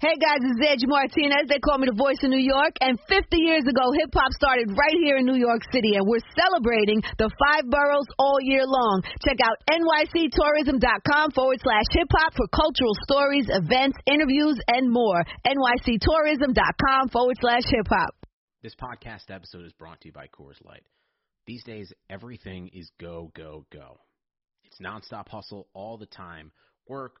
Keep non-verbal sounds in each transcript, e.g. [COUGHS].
Hey guys, it's Edge Martinez. They call me the voice of New York. And 50 years ago, hip hop started right here in New York City, and we're celebrating the five boroughs all year long. Check out nyctourism.com forward slash hip hop for cultural stories, events, interviews, and more. nyctourism.com forward slash hip hop. This podcast episode is brought to you by Coors Light. These days, everything is go, go, go. It's nonstop hustle all the time. Work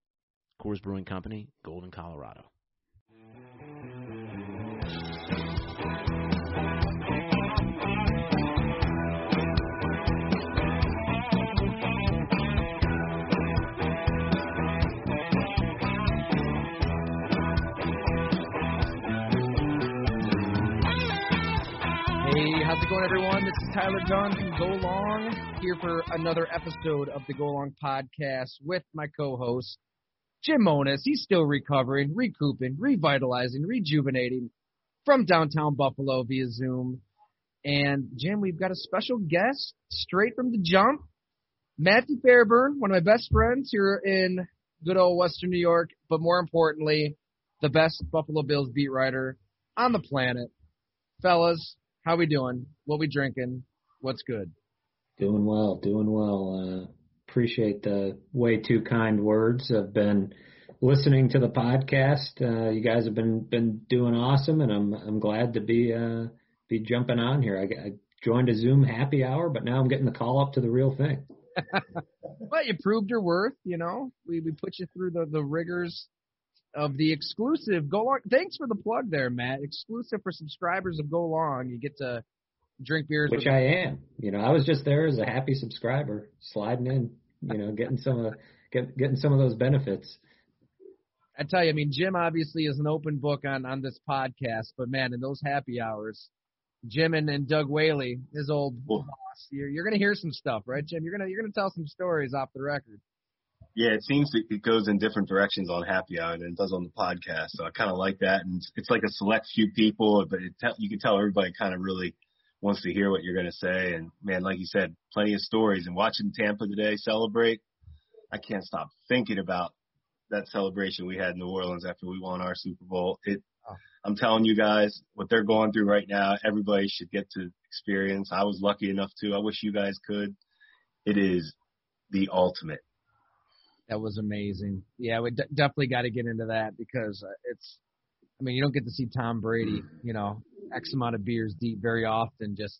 Coors Brewing Company, Golden, Colorado. Hey, how's it going, everyone? This is Tyler Dunn from Go Long here for another episode of the Go Long podcast with my co-host Jim Monos, he's still recovering, recouping, revitalizing, rejuvenating from downtown Buffalo via Zoom. And Jim, we've got a special guest straight from the jump. Matthew Fairburn, one of my best friends here in good old Western New York, but more importantly, the best Buffalo Bills beat writer on the planet. Fellas, how we doing? What we drinking? What's good? Doing well, doing well. Uh, appreciate the way too kind words. I've been listening to the podcast. Uh, you guys have been been doing awesome, and I'm I'm glad to be uh, be jumping on here. I, I joined a Zoom happy hour, but now I'm getting the call up to the real thing. [LAUGHS] well, you proved your worth. You know, we we put you through the the rigors of the exclusive Go Long. Thanks for the plug there, Matt. Exclusive for subscribers of Go Long. You get to drink beers. Which I am. You know, I was just there as a happy subscriber, sliding in you know, getting some of get, getting some of those benefits. I tell you, I mean, Jim obviously is an open book on on this podcast, but man, in those happy hours, Jim and, and Doug Whaley, his old boss, you're you're gonna hear some stuff, right, Jim? You're gonna you're gonna tell some stories off the record. Yeah, it seems it goes in different directions on Happy Hour than it does on the podcast. So I kind of like that, and it's like a select few people, but it te- you can tell everybody kind of really wants to hear what you're going to say. And man, like you said, plenty of stories. And watching Tampa today celebrate, I can't stop thinking about that celebration we had in New Orleans after we won our Super Bowl. It. I'm telling you guys, what they're going through right now, everybody should get to experience. I was lucky enough to. I wish you guys could. It is the ultimate. That was amazing. Yeah, we d- definitely got to get into that because uh, it's. I mean, you don't get to see Tom Brady, you know, X amount of beers deep very often, just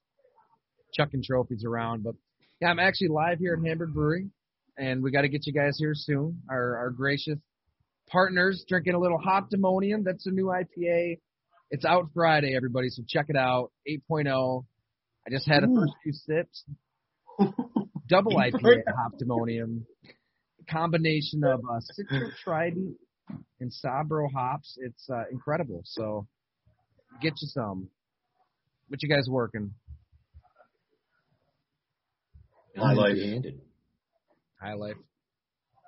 chucking trophies around. But yeah, I'm actually live here at Hamburg Brewery, and we got to get you guys here soon. Our, our gracious partners drinking a little Hoptimonium. That's a new IPA. It's out Friday, everybody, so check it out. 8.0. I just had a first few sips. [LAUGHS] Double IPA Hoptimonium. Combination of uh, Citra Trident and Sabro hops. It's uh, incredible. So Get you some. What you guys working? High life. High life.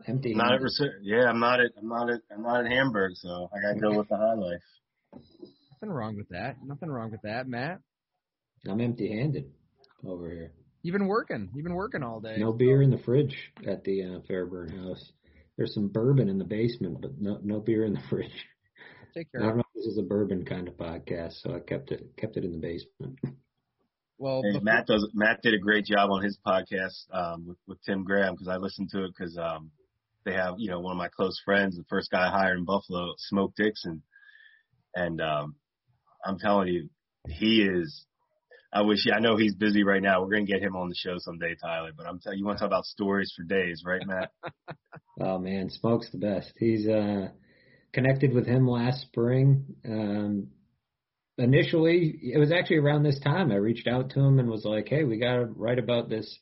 Empty. Not at yeah, I'm not at I'm not at I'm not at Hamburg, so I gotta go with the high life. Nothing wrong with that. Nothing wrong with that, Matt. I'm empty-handed over here. You've been working. You've been working all day. No beer in the fridge at the uh, Fairburn house. There's some bourbon in the basement, but no no beer in the fridge. Take care. I don't know if this is a bourbon kind of podcast, so I kept it kept it in the basement. Well, hey, Matt does. Matt did a great job on his podcast um, with, with Tim Graham because I listened to it because um, they have you know one of my close friends, the first guy I hired in Buffalo, Smoke Dixon, and um, I'm telling you, he is. I wish I know he's busy right now. We're gonna get him on the show someday, Tyler. But I'm telling you, you want to talk about stories for days, right, Matt? [LAUGHS] oh man, Smoke's the best. He's uh connected with him last spring. Um, initially, it was actually around this time I reached out to him and was like, "Hey, we got to write about this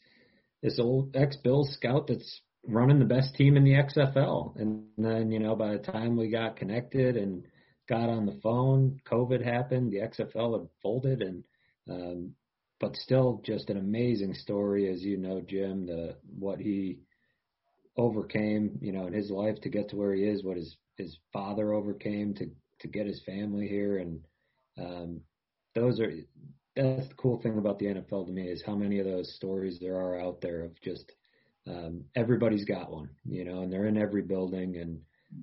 this old ex Bills scout that's running the best team in the XFL." And then, you know, by the time we got connected and got on the phone. COVID happened. The XFL had folded, and um, but still, just an amazing story, as you know, Jim. The what he overcame, you know, in his life to get to where he is, what his his father overcame to to get his family here, and um, those are that's the cool thing about the NFL to me is how many of those stories there are out there of just um, everybody's got one, you know, and they're in every building, and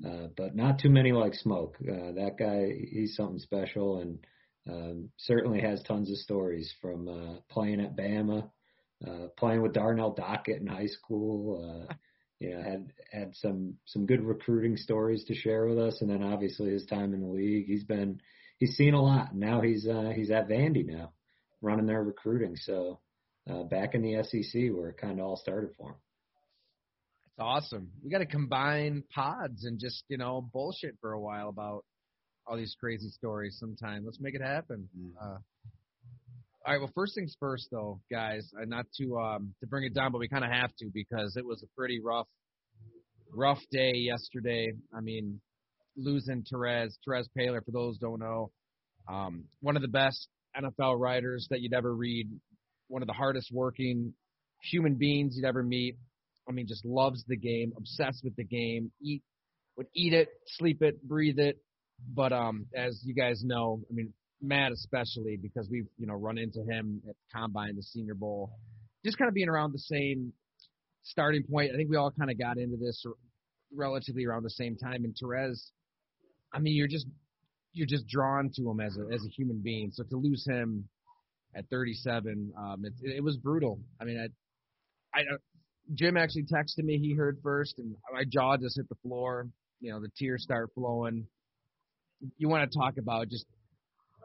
uh, but not too many like Smoke. Uh, that guy, he's something special, and um, certainly has tons of stories from uh, playing at Bama, uh, playing with Darnell Dockett in high school. Uh, you know, had had some some good recruiting stories to share with us, and then obviously his time in the league. He's been he's seen a lot. Now he's uh, he's at Vandy now, running their recruiting. So uh, back in the SEC, where it kind of all started for him. That's awesome. We got to combine pods and just you know bullshit for a while about all these crazy stories. Sometime, let's make it happen. Mm. Uh, all right. Well, first things first, though, guys. Uh, not to um, to bring it down, but we kind of have to because it was a pretty rough, rough day yesterday. I mean, losing Terez, Terez Paylor, for those don't know, um, one of the best NFL writers that you'd ever read, one of the hardest working human beings you'd ever meet. I mean, just loves the game, obsessed with the game, eat would eat it, sleep it, breathe it. But um, as you guys know, I mean, Matt especially because we've you know run into him at combine, the Senior Bowl, just kind of being around the same starting point. I think we all kind of got into this relatively around the same time. And Terez, I mean, you're just you're just drawn to him as a as a human being. So to lose him at 37, um, it, it was brutal. I mean, I, I Jim actually texted me. He heard first, and my jaw just hit the floor. You know, the tears start flowing. You want to talk about just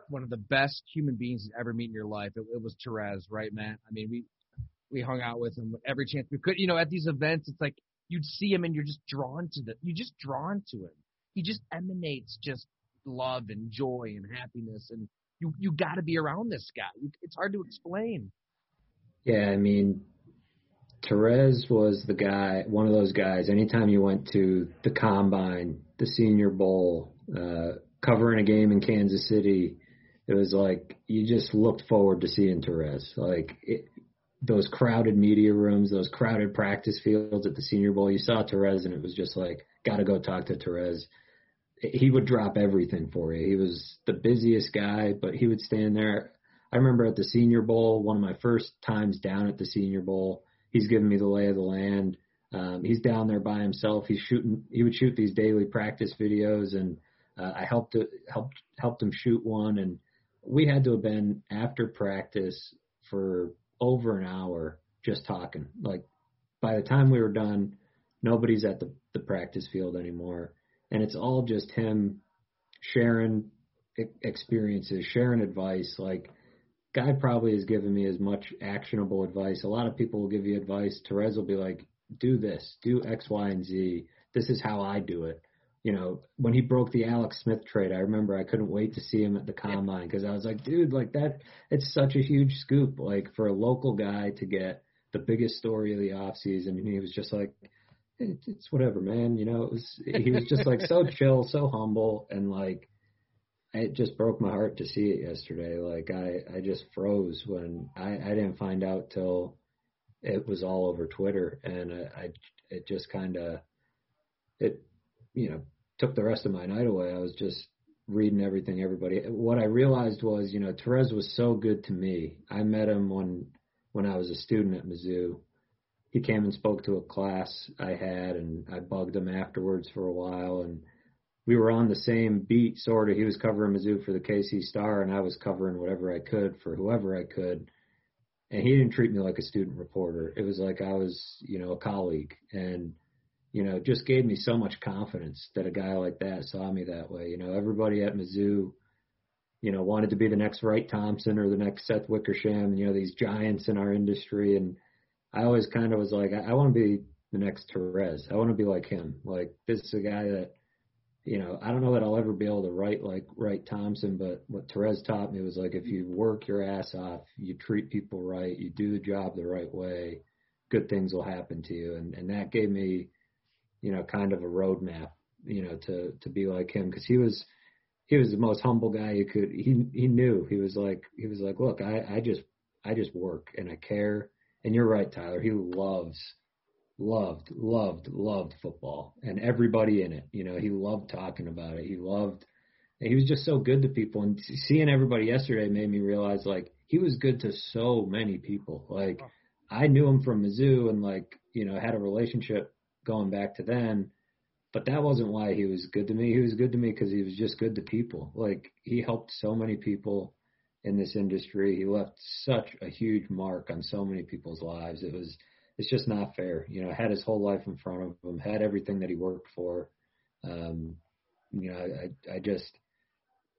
one of the best human beings you ever meet in your life. It, it was Terez, right, Matt? I mean, we we hung out with him every chance we could. You know, at these events, it's like you'd see him and you're just drawn to the you're just drawn to him. He just emanates just love and joy and happiness, and you you got to be around this guy. It's hard to explain. Yeah, I mean, Terez was the guy, one of those guys. Anytime you went to the combine, the Senior Bowl, uh, covering a game in Kansas City, it was like you just looked forward to seeing Terez. Like it, those crowded media rooms, those crowded practice fields at the Senior Bowl, you saw Terez, and it was just like, got to go talk to Terez. He would drop everything for you. He was the busiest guy, but he would stand there. I remember at the Senior Bowl, one of my first times down at the Senior Bowl, he's giving me the lay of the land. Um, he's down there by himself. He's shooting. He would shoot these daily practice videos, and uh, I helped helped helped him shoot one, and we had to have been after practice for over an hour just talking. Like by the time we were done, nobody's at the, the practice field anymore. And it's all just him sharing experiences, sharing advice. Like, Guy probably has given me as much actionable advice. A lot of people will give you advice. Terez will be like, do this, do X, Y, and Z. This is how I do it you know, when he broke the Alex Smith trade, I remember I couldn't wait to see him at the combine because I was like, dude, like that, it's such a huge scoop. Like for a local guy to get the biggest story of the offseason. and he was just like, it's whatever, man. You know, it was he was just like so [LAUGHS] chill, so humble, and like it just broke my heart to see it yesterday. Like I, I just froze when I, I didn't find out till it was all over Twitter, and I, I it just kind of it you know took the rest of my night away. I was just reading everything everybody. What I realized was, you know, Terez was so good to me. I met him when when I was a student at Mizzou. He came and spoke to a class I had, and I bugged him afterwards for a while, and we were on the same beat, sort of. He was covering Mizzou for the KC Star, and I was covering whatever I could for whoever I could. And he didn't treat me like a student reporter. It was like I was, you know, a colleague, and you know, just gave me so much confidence that a guy like that saw me that way. You know, everybody at Mizzou, you know, wanted to be the next Wright Thompson or the next Seth Wickersham, you know, these giants in our industry. And I always kind of was like, I, I want to be the next Terez. I want to be like him. Like this is a guy that, you know, I don't know that I'll ever be able to write like Wright Thompson, but what Terez taught me was like if you work your ass off, you treat people right, you do the job the right way, good things will happen to you. And and that gave me you know, kind of a roadmap, you know, to to be like him because he was he was the most humble guy you could. He he knew he was like he was like, look, I I just I just work and I care. And you're right, Tyler. He loves loved, loved, loved football and everybody in it. You know, he loved talking about it. He loved, he was just so good to people. And seeing everybody yesterday made me realize like he was good to so many people. Like I knew him from Mizzou and like, you know, had a relationship going back to then. But that wasn't why he was good to me. He was good to me because he was just good to people. Like he helped so many people in this industry. He left such a huge mark on so many people's lives. It was it's just not fair. You know, had his whole life in front of him, had everything that he worked for. Um, you know, I, I just,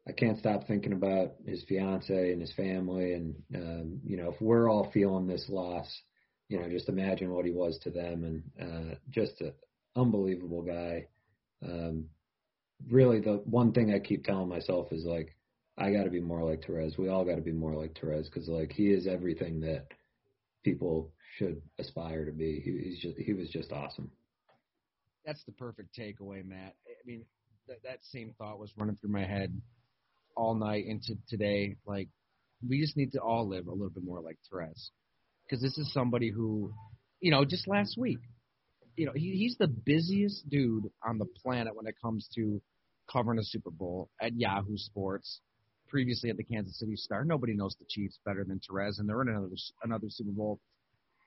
I can't stop thinking about his fiance and his family, and um, you know, if we're all feeling this loss, you know, just imagine what he was to them, and uh, just an unbelievable guy. Um, really, the one thing I keep telling myself is like, I got to be more like Terez. We all got to be more like Terez because like he is everything that people should aspire to be. He, he's just he was just awesome. That's the perfect takeaway, Matt. I mean, that that same thought was running through my head all night into today. Like, we just need to all live a little bit more like Terez, because this is somebody who, you know, just last week, you know, he, he's the busiest dude on the planet when it comes to covering a Super Bowl at Yahoo Sports. Previously at the Kansas City Star, nobody knows the Chiefs better than Terez, and they're in another another Super Bowl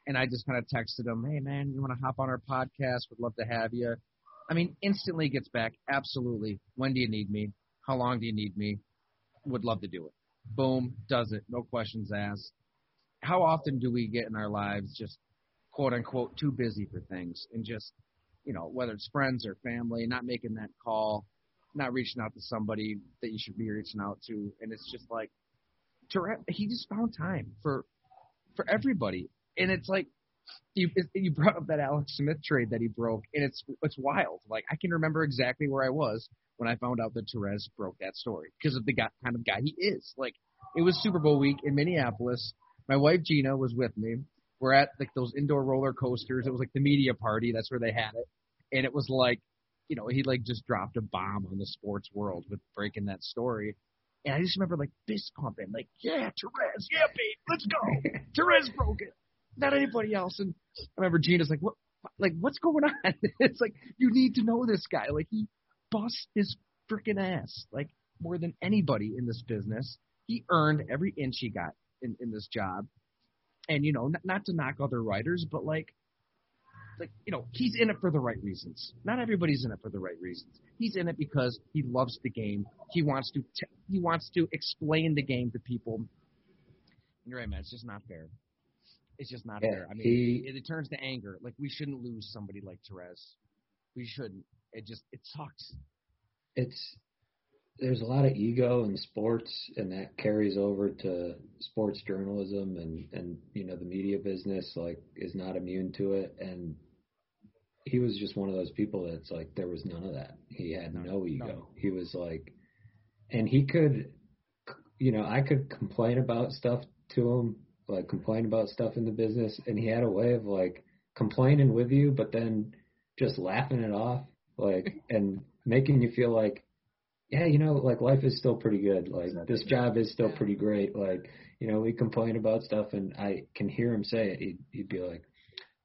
and I just kind of texted him, "Hey man, you want to hop on our podcast? Would love to have you." I mean, instantly gets back, "Absolutely. When do you need me? How long do you need me? Would love to do it." Boom, does it. No questions asked. How often do we get in our lives just quote unquote too busy for things and just, you know, whether it's friends or family, not making that call, not reaching out to somebody that you should be reaching out to, and it's just like, he just found time for for everybody and it's like you you brought up that Alex Smith trade that he broke, and it's it's wild. Like I can remember exactly where I was when I found out that Terez broke that story because of the guy, kind of guy he is. Like it was Super Bowl week in Minneapolis. My wife Gina was with me. We're at like those indoor roller coasters. It was like the media party. That's where they had it, and it was like, you know, he like just dropped a bomb on the sports world with breaking that story. And I just remember like fist pumping, like, yeah, Terez, yeah, babe, let's go. [LAUGHS] Terez broke it not anybody else. And I remember Gina's like, what, like, what's going on? [LAUGHS] it's like, you need to know this guy. Like, he busts his freaking ass, like, more than anybody in this business. He earned every inch he got in, in this job. And, you know, not, not to knock other writers, but like, like, you know, he's in it for the right reasons. Not everybody's in it for the right reasons. He's in it because he loves the game. He wants to, t- he wants to explain the game to people. And you're right, man. It's just not fair. It's just not yeah, fair. I mean, he, it, it, turns to anger. Like we shouldn't lose somebody like Terez. We shouldn't. It just it sucks. It's there's a lot of ego in sports, and that carries over to sports journalism and and you know the media business. Like is not immune to it, and he was just one of those people that's like there was none of that. He had no, no ego. No. He was like, and he could, you know, I could complain about stuff to him like complain about stuff in the business, and he had a way of like complaining with you, but then just laughing it off, like [LAUGHS] and making you feel like, yeah, you know, like life is still pretty good. Like this job is still pretty great. Like you know, we complain about stuff, and I can hear him say it. He'd, he'd be like,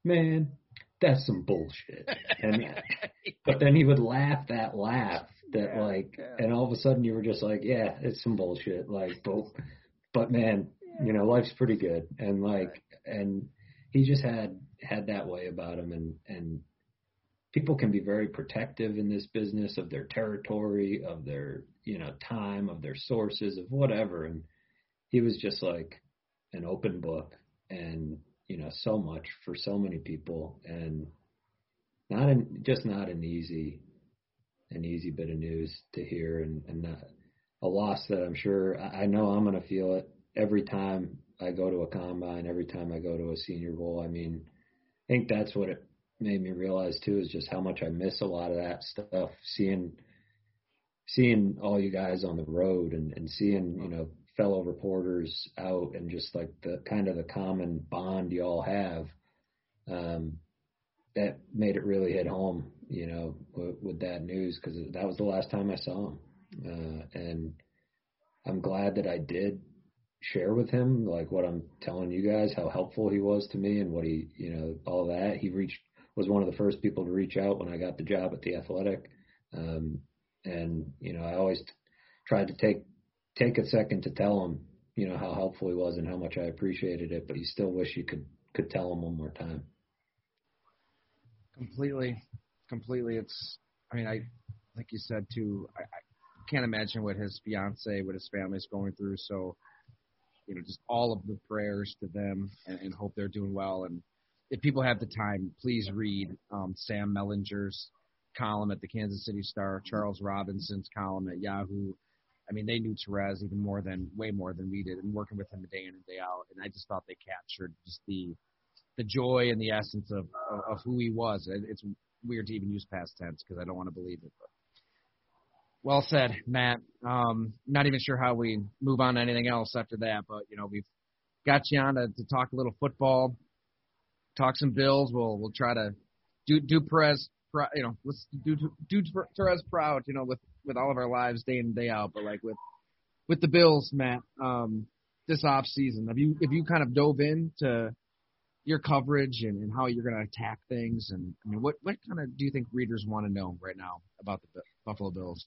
man, that's some bullshit. And [LAUGHS] but then he would laugh that laugh that yeah, like, yeah. and all of a sudden you were just like, yeah, it's some bullshit. Like, but but man, you know, life's pretty good. And like, and he just had, had that way about him. And, and people can be very protective in this business of their territory, of their, you know, time, of their sources, of whatever. And he was just like an open book and, you know, so much for so many people and not an, just not an easy, an easy bit of news to hear and, and not, a loss that I'm sure I know I'm going to feel it every time I go to a combine, every time I go to a senior bowl. I mean, I think that's what it made me realize too is just how much I miss a lot of that stuff. Seeing seeing all you guys on the road and, and seeing, you know, fellow reporters out and just like the kind of the common bond you all have. Um, that made it really hit home, you know, with, with that news because that was the last time I saw him. uh, and I'm glad that I did share with him like what I'm telling you guys, how helpful he was to me, and what he, you know, all that. He reached was one of the first people to reach out when I got the job at the Athletic, um, and you know, I always tried to take take a second to tell him, you know, how helpful he was and how much I appreciated it. But you still wish you could could tell him one more time. Completely, completely. It's. I mean, I like you said too. I, I can't imagine what his fiance, what his family's going through. So, you know, just all of the prayers to them and, and hope they're doing well. And if people have the time, please read um, Sam Mellinger's column at the Kansas City Star, Charles Robinson's column at Yahoo. I mean, they knew Terez even more than, way more than we did, and working with him day in and day out. And I just thought they captured just the, the joy and the essence of, of, of who he was. It's weird to even use past tense because I don't want to believe it. But well said, Matt. Um, not even sure how we move on to anything else after that, but you know we've got you on to, to talk a little football, talk some Bills. We'll we'll try to do do Perez, you know, let's do do Terez proud, you know, with with all of our lives day in and day out. But like with with the Bills, Matt, um, this off season, have you have you kind of dove into your coverage and, and how you're going to attack things? And I mean, what what kind of do you think readers want to know right now about the Buffalo Bills?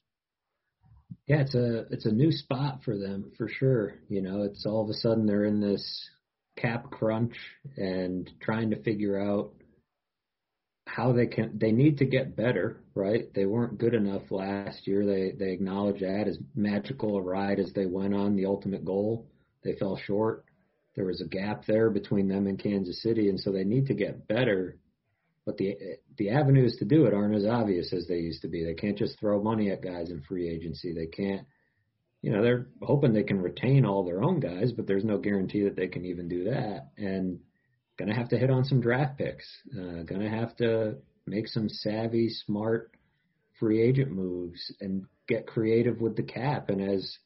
Yeah, it's a it's a new spot for them for sure. You know, it's all of a sudden they're in this cap crunch and trying to figure out how they can they need to get better, right? They weren't good enough last year. They they acknowledge that as magical a ride as they went on the ultimate goal. They fell short. There was a gap there between them and Kansas City and so they need to get better but the the avenues to do it aren't as obvious as they used to be. They can't just throw money at guys in free agency. They can't, you know, they're hoping they can retain all their own guys, but there's no guarantee that they can even do that. And gonna have to hit on some draft picks. Uh, gonna have to make some savvy, smart free agent moves and get creative with the cap. And as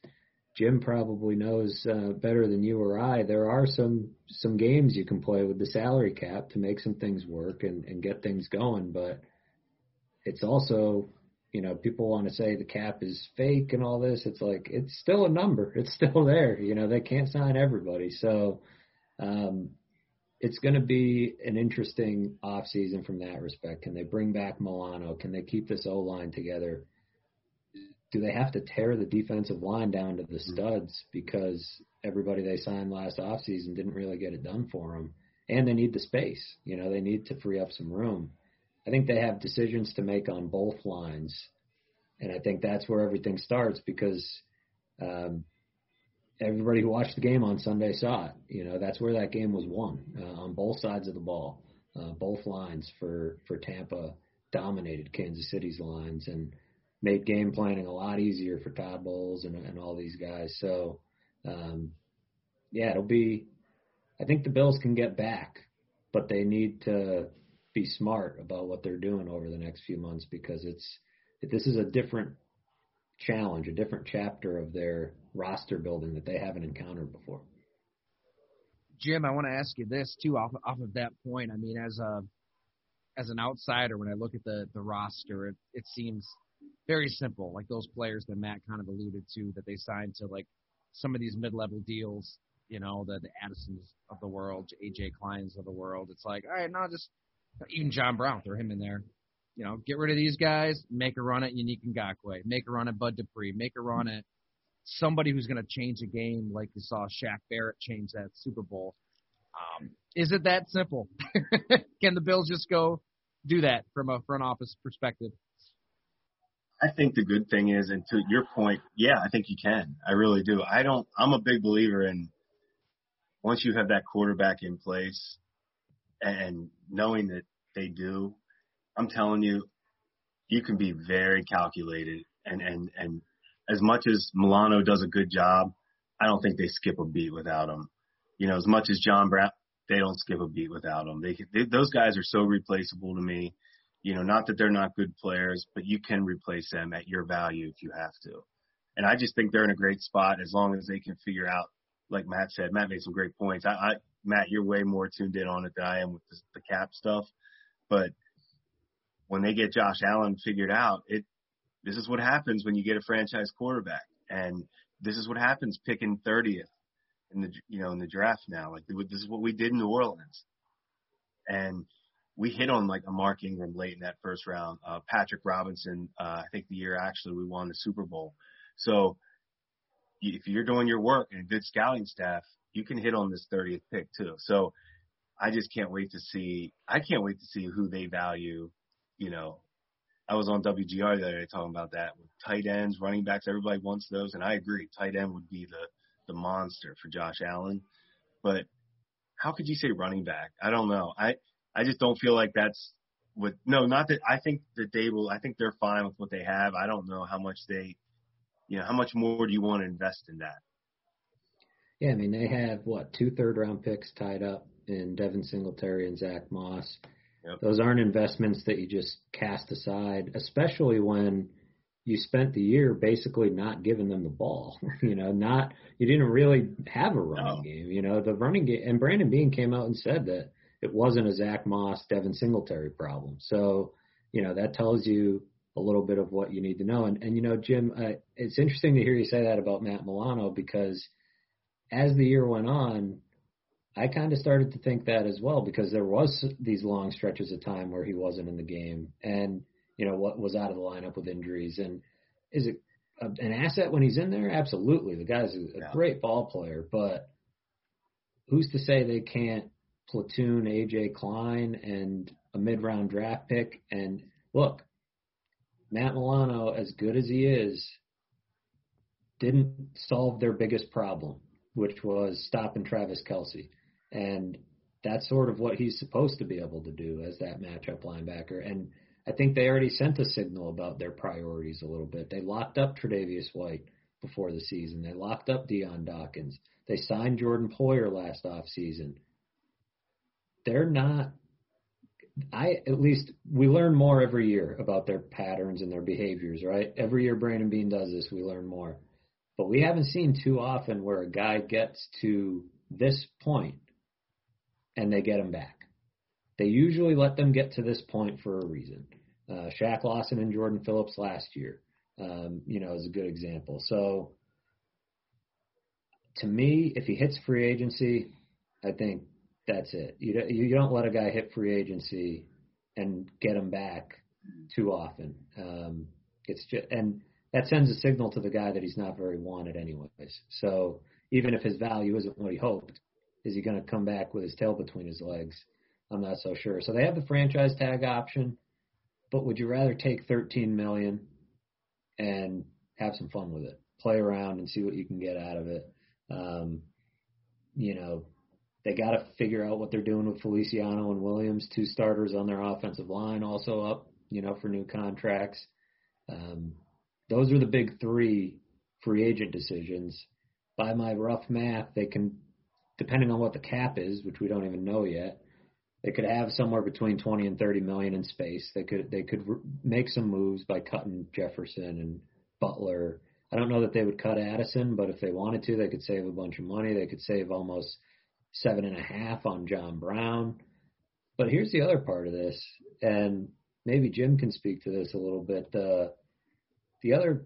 Jim probably knows uh, better than you or I. There are some some games you can play with the salary cap to make some things work and, and get things going, but it's also you know people want to say the cap is fake and all this. It's like it's still a number. [LAUGHS] It's still there. You know they can't sign everybody, so um, it's going to be an interesting off season from that respect. Can they bring back Milano? Can they keep this O line together? do they have to tear the defensive line down to the mm-hmm. studs because everybody they signed last offseason didn't really get it done for them? And they need the space. You know, they need to free up some room. I think they have decisions to make on both lines. And I think that's where everything starts because um, everybody who watched the game on Sunday saw it. You know, that's where that game was won uh, on both sides of the ball. Uh, both lines for for Tampa dominated Kansas City's lines, and made game planning a lot easier for Todd Bowles and, and all these guys. So, um, yeah, it'll be. I think the Bills can get back, but they need to be smart about what they're doing over the next few months because it's this is a different challenge, a different chapter of their roster building that they haven't encountered before. Jim, I want to ask you this too, off off of that point. I mean, as a as an outsider, when I look at the the roster, it, it seems very simple, like those players that Matt kind of alluded to that they signed to like some of these mid-level deals, you know, the, the Addisons of the world, AJ Kleins of the world. It's like, all right, now just even John Brown, throw him in there. You know, get rid of these guys, make a run at Yannick Ngakoue, make a run at Bud Dupree, make a run at somebody who's going to change a game like you saw Shaq Barrett change that Super Bowl. Um, is it that simple? [LAUGHS] Can the Bills just go do that from a front office perspective? I think the good thing is, and to your point, yeah, I think you can. I really do. I don't. I'm a big believer in once you have that quarterback in place, and knowing that they do, I'm telling you, you can be very calculated. And and and as much as Milano does a good job, I don't think they skip a beat without him. You know, as much as John Brown, they don't skip a beat without him. They, they those guys are so replaceable to me. You know, not that they're not good players, but you can replace them at your value if you have to. And I just think they're in a great spot as long as they can figure out, like Matt said. Matt made some great points. I, I Matt, you're way more tuned in on it than I am with the, the cap stuff. But when they get Josh Allen figured out, it this is what happens when you get a franchise quarterback, and this is what happens picking 30th in the you know in the draft now. Like this is what we did in New Orleans, and we hit on like a Mark Ingram late in that first round. Uh, Patrick Robinson, uh, I think the year actually we won the Super Bowl. So if you're doing your work and a good scouting staff, you can hit on this 30th pick too. So I just can't wait to see. I can't wait to see who they value. You know, I was on WGR the other day talking about that with tight ends, running backs. Everybody wants those, and I agree. Tight end would be the the monster for Josh Allen. But how could you say running back? I don't know. I I just don't feel like that's what. No, not that. I think that they will. I think they're fine with what they have. I don't know how much they, you know, how much more do you want to invest in that? Yeah, I mean they have what two third round picks tied up in Devin Singletary and Zach Moss. Yep. Those aren't investments that you just cast aside, especially when you spent the year basically not giving them the ball. [LAUGHS] you know, not you didn't really have a running no. game. You know, the running game and Brandon Beane came out and said that it wasn't a Zach Moss, Devin Singletary problem. So, you know, that tells you a little bit of what you need to know. And and you know, Jim, uh, it's interesting to hear you say that about Matt Milano because as the year went on, I kind of started to think that as well because there was these long stretches of time where he wasn't in the game and you know what was out of the lineup with injuries and is it a, an asset when he's in there? Absolutely, the guy's a, yeah. great ball player, but who's to say they can't platoon AJ Klein and a mid-round draft pick? And look, Matt Milano, as good as he is, didn't solve their biggest problem, which was stopping Travis Kelce. And that's sort of what he's supposed to be able to do as that matchup linebacker. And I think they already sent a signal about their priorities a little bit. They locked up Tre'Davious White before the season. They locked up Dion Dawkins. They signed Jordan Poyer last off season. They're not I at least we learn more every year about their patterns and their behaviors, right? Every year Brandon Beane does this, we learn more. But we haven't seen too often where a guy gets to this point and they get him back. They usually let them get to this point for a reason. Uh, Shaq Lawson and Jordan Phillips last year, um, you know, is a good example. So to me, if he hits free agency, I think that's it. You don't, you don't let a guy hit free agency and get him back too often. Um, it's just and that sends a signal to the guy that he's not very wanted anyways. So even if his value isn't what he hoped, is he going to come back with his tail between his legs? I'm not so sure. So they have the franchise tag option, but would you rather take 13 million and have some fun with it, play around and see what you can get out of it? Um, you know, they got to figure out what they're doing with Feliciano and Williams, two starters on their offensive line, also up, you know, for new contracts. Um, those are the big three free agent decisions. By my rough math, they can depending on what the cap is, which we don't even know yet, they could have somewhere between 20 and 30 million in space. They could they could make some moves by cutting Jefferson and Butler. I don't know that they would cut Addison, but if they wanted to, they could save a bunch of money. They could save almost seven and a half on John Brown. But here's the other part of this, and maybe Jim can speak to this a little bit. Uh, the other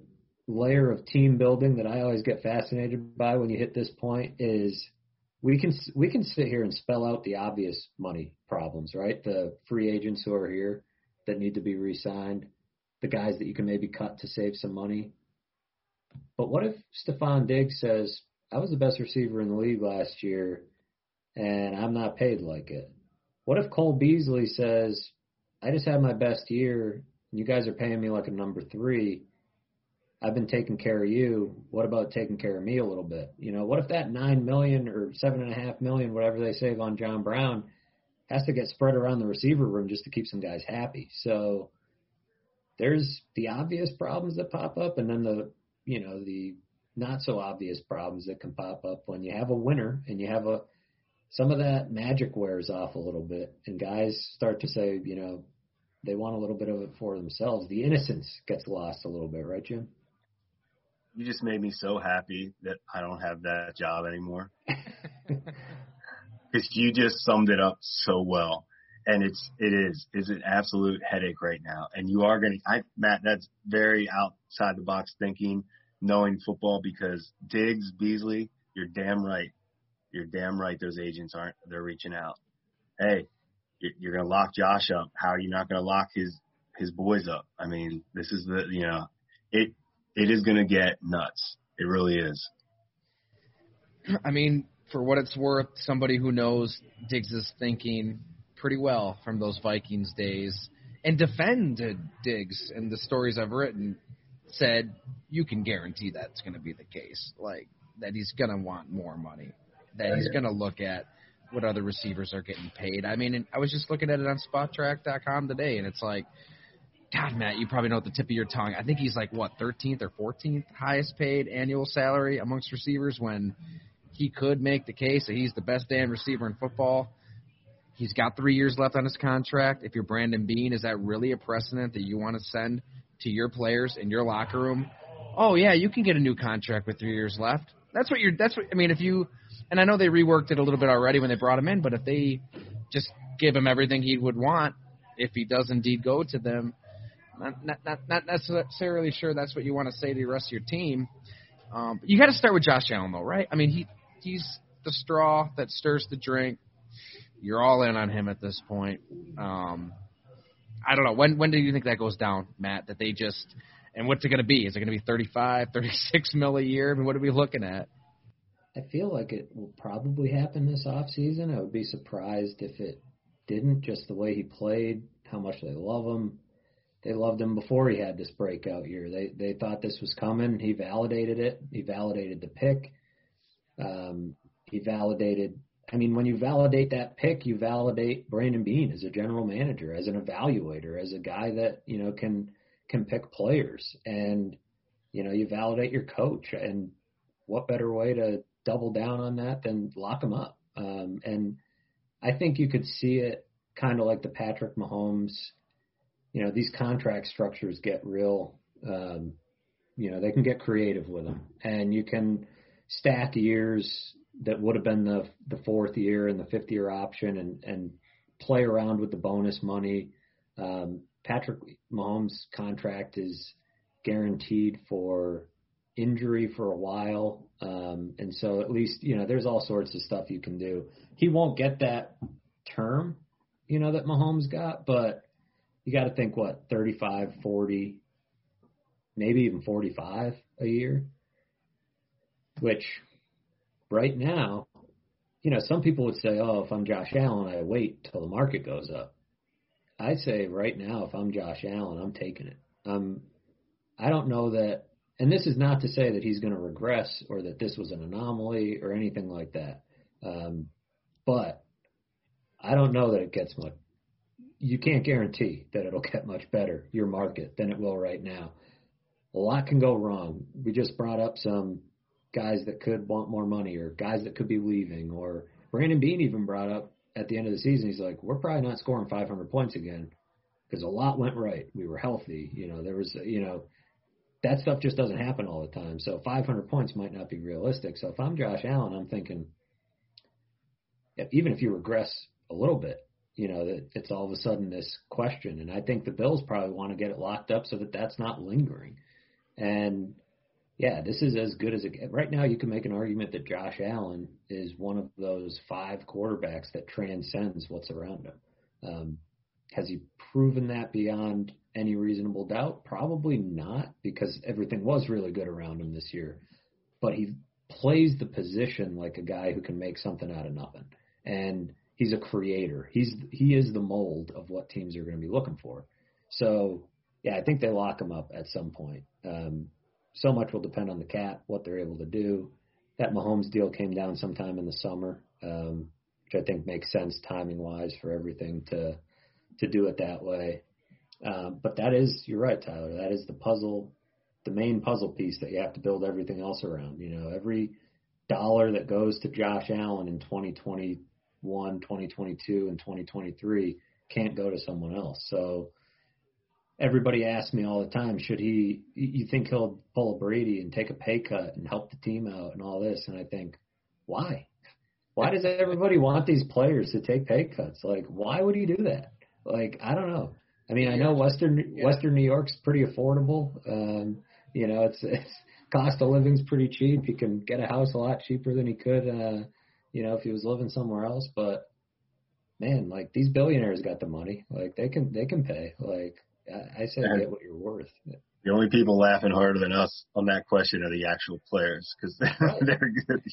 layer of team building that I always get fascinated by when you hit this point is we can we can sit here and spell out the obvious money problems, right? The free agents who are here that need to be re-signed, the guys that you can maybe cut to save some money. But what if Stefon Diggs says, "I was the best receiver in the league last year, and I'm not paid like it"? What if Cole Beasley says, "I just had my best year, and you guys are paying me like a number three, I've been taking care of you. What about taking care of me a little bit? You know, what if that nine million or seven and a half million, whatever they save on John Brown, has to get spread around the receiver room just to keep some guys happy? So there's the obvious problems that pop up, and then the you know the not so obvious problems that can pop up when you have a winner and you have a some of that magic wears off a little bit, and guys start to say, you know, they want a little bit of it for themselves. The innocence gets lost a little bit, right, Jim? You just made me so happy that I don't have that job anymore. [LAUGHS] Because you just summed it up so well. and it's it is is an absolute headache right now. And you are going to, I Matt, that's very outside the box thinking, knowing football because Diggs, Beasley, you're damn right, you're damn right. Those agents aren't they're reaching out. Hey, you're going to lock Josh up. How are you not going to lock his his boys up? I mean, this is the you know it it is going to get nuts. It really is. I mean, for what it's worth, somebody who knows Diggs' thinking pretty well from those Vikings days and defended Diggs and the stories I've written said you can guarantee that's going to be the case. Like that he's going to want more money. That he's going to look at what other receivers are getting paid. I mean, I was just looking at it on Spotrac.com today, and it's like, God, Matt, you probably know at the tip of your tongue. I think he's like what 13th or 14th highest paid annual salary amongst receivers when he could make the case that he's the best damn receiver in football. He's got three years left on his contract. If you're Brandon Beane, is that really a precedent that you want to send to your players in your locker room? Oh yeah, you can get a new contract with three years left. That's what you're. That's what I mean. If you, and I know they reworked it a little bit already when they brought him in, but if they just give him everything he would want, if he does indeed go to them, not not not, necessarily sure that's what you want to say to the rest of your team. Um, you got to start with Josh Allen though, right? I mean, he he's the straw that stirs the drink. You're all in on him at this point. Um, I don't know. When when do you think that goes down, Matt? That they just and what's it going to be? Is it going to be 35, 36 [LAUGHS] mil a year? I mean, what are we looking at? I feel like it will probably happen this off season. I would be surprised if it didn't. Just the way he played, how much they love him. They loved him before he had this breakout year. They they thought this was coming. He validated it. He validated the pick. Um, he validated. I mean, when you validate that pick, you validate Brandon Beane as a general manager, as an evaluator, as a guy that you know can can pick players, and you know you validate your coach. And what better way to double down on that than lock him up? Um, and I think you could see it kind of like the Patrick Mahomes. You know, these contract structures get real. Um, you know, they can get creative with them, and you can stack years that would have been the the fourth year and the fifth year option and and play around with the bonus money. Um, Patrick Mahomes' contract is guaranteed for injury for a while, um, and so at least you know there's all sorts of stuff you can do. He won't get that term, you know, that Mahomes got, but you got to think what 35, 40, maybe even 45 a year which right now, you know, some people would say, oh, if I'm Josh Allen, I wait till the market goes up. I'd say right now, if I'm Josh Allen, I'm taking it. I don't know that, and this is not to say that he's going to regress or that this was an anomaly or anything like that. Um, but I don't know that it gets much. You can't guarantee that it'll [LAUGHS] get much better your market than it will right now. A lot can go wrong. We just brought up some guys that could want more money or guys that could be leaving or Brandon Beane even brought up at the end of the season, he's like, we're probably not scoring 500 points again because a lot went right. We were healthy. You know, there was, you know, that stuff just doesn't happen all the time. So 500 points might not be realistic. So if I'm Josh Allen, I'm thinking, even if you regress a little bit, you know, that it's all of a sudden this question. And I think the Bills probably want to get it locked up so that that's not lingering. And yeah, this is as good as it. Right now, you can make an argument that Josh Allen is one of those five quarterbacks that transcends what's around him. Um, has he proven that beyond any reasonable doubt? Probably not, because everything was really good around him this year. But he plays the position like a guy who can make something out of nothing, and he's a creator. He's he is the mold of what teams are going to be looking for. So yeah, I think they lock him up at some point. Um, so much will depend on the cap, what they're able to do. That Mahomes deal came down sometime in the summer, um, which I think makes sense timing wise for everything to to do it that way. Um, but that is, you're right, Tyler. That is the puzzle, the main puzzle piece that you have to build everything else around. You know, every dollar that goes to Josh Allen in 2021, 2022, and 2023 can't go to someone else. So everybody asks me all the time, should he, you think he'll pull a Brady and take a pay cut and help the team out and all this? And I think, why? why does everybody want these players to take pay cuts? Like, why would he do that? Like, I don't know. I mean, I know Western Yeah. Western New York's pretty affordable. Um, you know, it's it's cost of living's pretty cheap. He can get a house a lot cheaper than he could, uh, you know, if he was living somewhere else. But man, like these billionaires got the money. Like they can they can pay. Like I, I say, Yeah. get what you're worth. The only people laughing harder than us on that question are the actual players because [LAUGHS] they're, they're.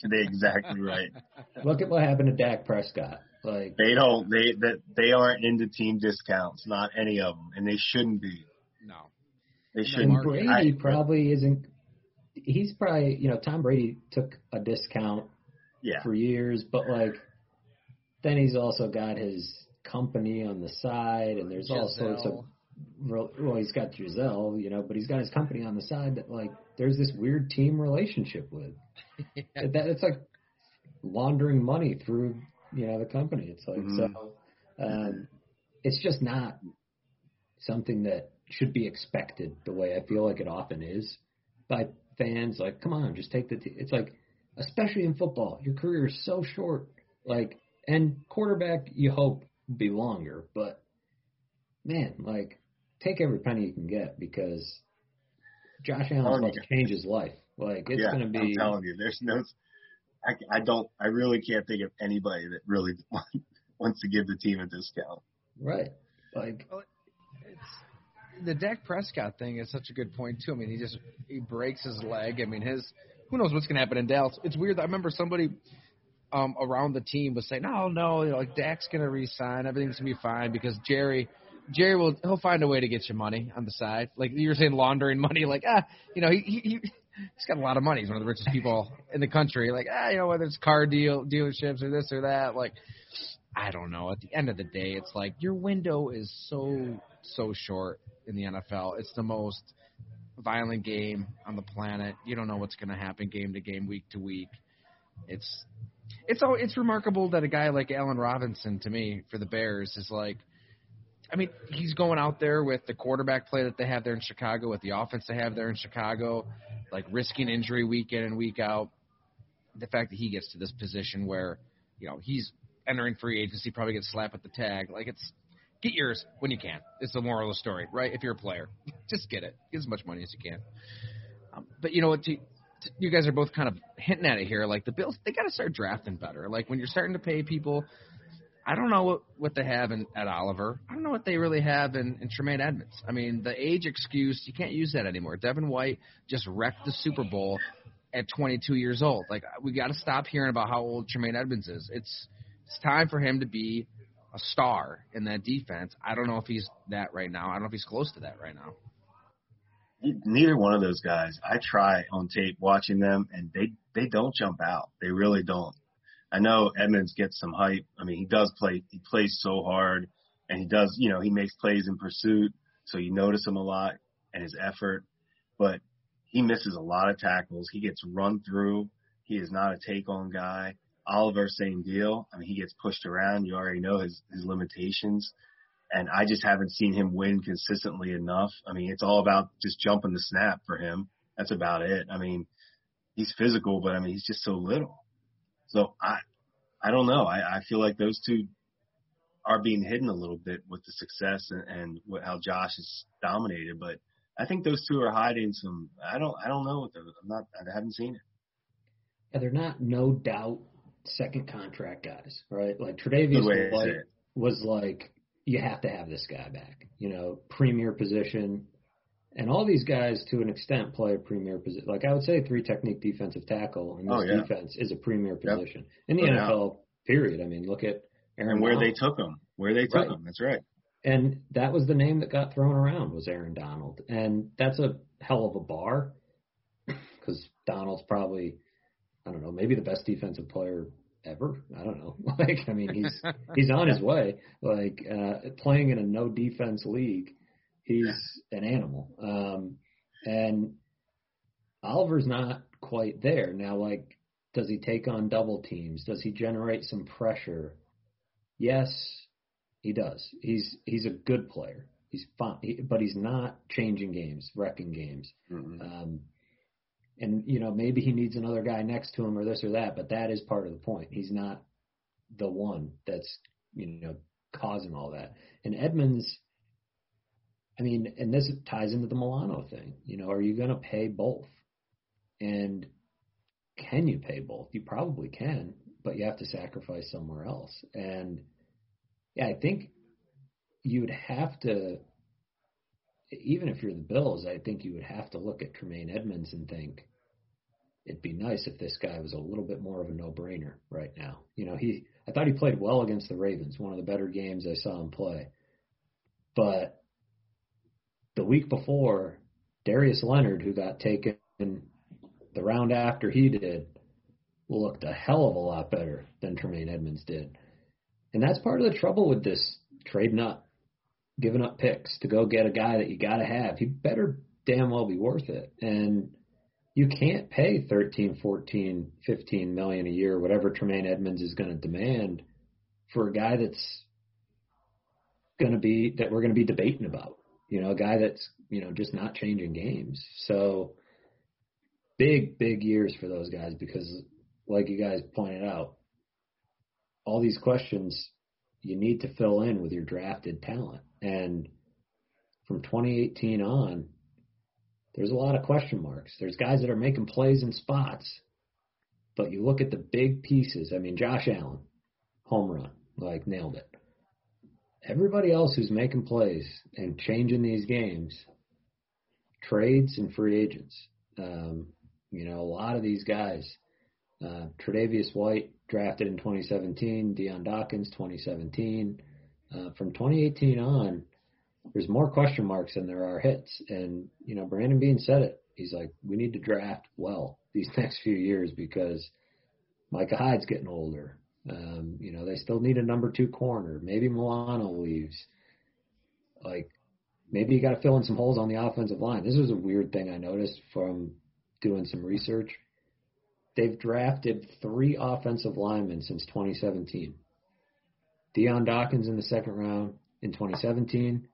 They're exactly right. [LAUGHS] Look at what happened to Dak Prescott. Like They don't. They that they aren't into team discounts. Not any of them, and they shouldn't be. No. They shouldn't. Brady I- probably isn't. He's probably you know Tom Brady took a discount yeah. for years, but like then he's also got his company on the side, and there's all sorts of well, he's got Gisele, you know, but he's got his company on the side that like there's this weird team relationship with. [LAUGHS] That it's like laundering money through you know the company. It's like Mhm. so. Um, it's just not something that should be expected the way I feel like it often is by fans. Like, come on, just take the. T-. It's like, especially in football, your career is so short. Like, and quarterback, you hope be longer, but man, like, take every penny you can get because Josh Allen's about to change his life. Like, it's yeah, gonna be. I'm telling you, there's no. I, I don't. I really can't think of anybody that really [LAUGHS] wants to give the team a discount. Right. Like, It's the Dak Prescott thing is such a good point too. I mean, he just he breaks his leg. I mean, his who knows what's going to happen in Dallas. It's weird. I remember somebody um around the team was saying, "No, no, you know, like Dak's going to resign. Everything's going to be fine because Jerry." Jerry will he'll find a way to get you money on the side. Like you were saying, laundering [LAUGHS] money. Like ah, you know he, he he's got a lot of money. He's one of the richest people in the country. Like ah, you know whether it's car deal dealerships or this or that. Like I don't know. At the end of the day, it's like your window is so so short in the NFL. It's the most violent game on the planet. You don't know what's going to happen game to game, week to week. It's it's all it's remarkable that a guy like Allen Robinson to me for the Bears is like I mean, he's going out there with the quarterback play that they have there in Chicago, with the offense they have there in Chicago, like risking injury week in and week out. The fact that he gets to this position where, you know, he's entering free agency, probably gets slapped with the tag. Like it's get yours when you can. It's the moral of the story, right? If you're a player, [LAUGHS] just get it. Get as much money as you can. Um, but you know what? To, to, you guys are both kind of hinting at it here. Like the Bills, they got to start drafting better. Like when you're starting to pay people, I don't know what, what they have in, Ed Oliver. I don't know what they really have in, in Tremaine Edmunds. I mean, the age excuse, you can't use that anymore. Devin White just wrecked the Super Bowl at 22 years old. Like we got to stop hearing about how old Tremaine Edmunds is. It's it's time for him to be a star in that defense. I don't know if he's that right now. I don't know if he's close to that right now. Neither one of those guys. I try on tape watching them, and they they don't jump out. They really don't. I know Edmunds gets some hype. I mean, he does play. He plays so hard, and he does. You know, he makes plays in pursuit, so you notice him a lot and his effort. But he misses a lot of tackles. He gets run through. He is not a take on guy. Oliver, same deal. I mean, he gets pushed around. You already know his his limitations. And I just haven't seen him win consistently enough. I mean, it's all about just jumping the snap for him. That's about it. I mean, he's physical, but I mean, he's just so little. So I, I don't know. I, I feel like those two are being hidden a little bit with the success and, and what, how Josh is dominated. But I think those two are hiding some. I don't. I don't know what. I'm not. I haven't seen it. yeah, they're not no doubt second contract guys, right? Like Tre'Davious White was like, you have to have this guy back. You know, premier position, and all these guys to an extent play a premier position. Like I would say, three technique defensive tackle in this Oh, yeah. defense is a premier Yep. position in the oh, No. NFL. Period. I mean, look at Aaron And where they took him. Where they took Right. him. That's right. and that was the name that got thrown around was Aaron Donald, and that's a hell of a bar because Donald's probably I don't know maybe the best defensive player ever. I don't know. [LAUGHS] Like I mean he's [LAUGHS] he's on his way. Like uh, playing in a no defense league, he's an animal. Um, and Oliver's not quite there now. Like does he take on double teams? Does he generate some pressure? Yes, he does. He's he's a good player. He's fine, he, but he's not changing games, wrecking games. Mm-mm. Um, and you know maybe he needs another guy next to him or this or that, but that is part of the point. He's not the one that's you know causing all that. And Edmunds, I mean, and this ties into the Milano thing. You know, are you going to pay both? And can you pay both? You probably can, but you have to sacrifice somewhere else. And yeah, I think you would have to, even if you're the Bills, I think you would have to look at Tremaine Edmunds and think it'd be nice if this guy was a little bit more of a no-brainer right now. You know, he I thought he played well against the Ravens, one of the better games I saw him play. But the week before, Darius Leonard, who got taken the round after he did, looked a hell of a lot better than Tremaine Edmunds did. And that's part of the trouble with this trading up, giving up picks to go get a guy that you got to have. He better damn well be worth it. And you can't pay 13, 14, 15 million a year, whatever Tremaine Edmunds is going to demand for a guy that's going to be that we're going to be debating about. You know, a guy that's you know just not changing games. So big, big years for those guys because, like you guys pointed out, all these questions you need to fill in with your drafted talent. And from 2018 on, there's a lot of question marks. There's guys that are making plays in spots, but you look at the big pieces. I mean, Josh Allen, home run, like nailed it. Everybody else who's making plays and changing these games, trades and free agents. Um, you know, a lot of these guys. Uh, Tre'Davious White drafted in 2017, Dion Dawkins 2017. Uh, from 2018 on, there's more question marks than there are hits. And, you know, Brandon Beane said it. He's like, we need to draft well these [LAUGHS] next few years because Micah Hyde's getting older. Um, you know, they still need a number two corner. Maybe Milano leaves. Like, maybe you got to fill in some holes on the offensive line. This was a weird thing I noticed from doing some research. They've drafted three offensive linemen since 2017. Dion Dawkins in the second round in 2017,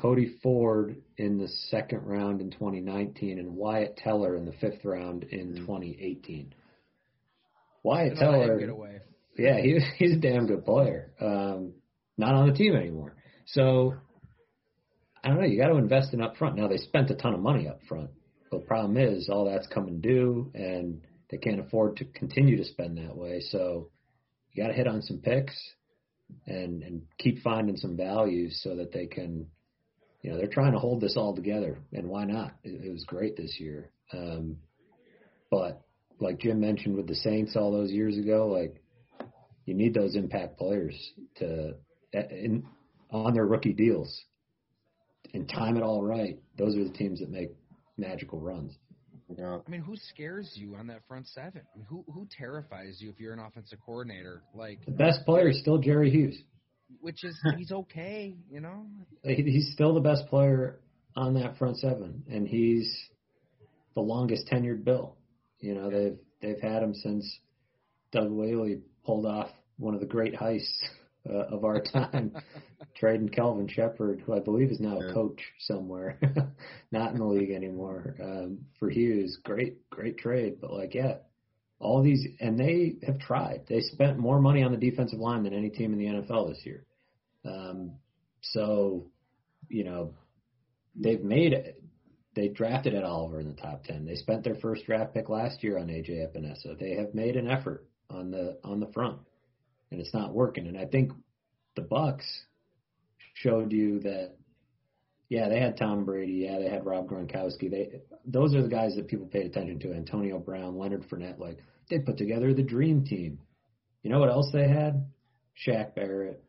Cody Ford in the second round in 2019 and Wyatt Teller in the fifth round in mm-hmm. 2018. Wyatt Teller, yeah, he, [LAUGHS] he's a damn good player. Um, not on the team anymore. So I don't know. You got to invest in up front. Now they spent a ton of money up front, but the problem is all that's coming due, and they can't afford to continue to spend that way. So you got to hit on some picks and and keep finding some values so that they can you know, they're trying to hold this all together, and why not? It, it was great this year. Um, but like Jim mentioned with the Saints all those years ago, like you need those impact players to in on their rookie deals and time it all right. Those are the teams that make magical runs. Yeah. I mean, who scares you on that front seven? I mean, who who terrifies you if you're an offensive coordinator? Like the best player is still Jerry Hughes which is [LAUGHS] he's okay, you know. He's still the best player on that front seven, and he's the longest tenured Bill. You know, they've they've had him since Doug Whaley pulled off one of the great heists uh, of our time, [LAUGHS] trading Kelvin Sheppard, who I believe is now a coach somewhere, [LAUGHS] not in the league anymore. Um, for Hughes, great great trade, but like yeah, all these, and they have tried. They spent more money on the defensive line than any team in the NFL this year. Um, so, you know, they've made it. They drafted Ed Oliver in the top ten. They spent their first draft pick last year on AJ Epenesa. They have made an effort on the on the front, and it's not working. And I think the Bucks showed you that yeah, they had Tom Brady. Yeah, they had Rob Gronkowski. They those are the guys that people paid attention to. Antonio Brown, Leonard Fournette. Like they put together the dream team. You know what else they had? Shaq Barrett.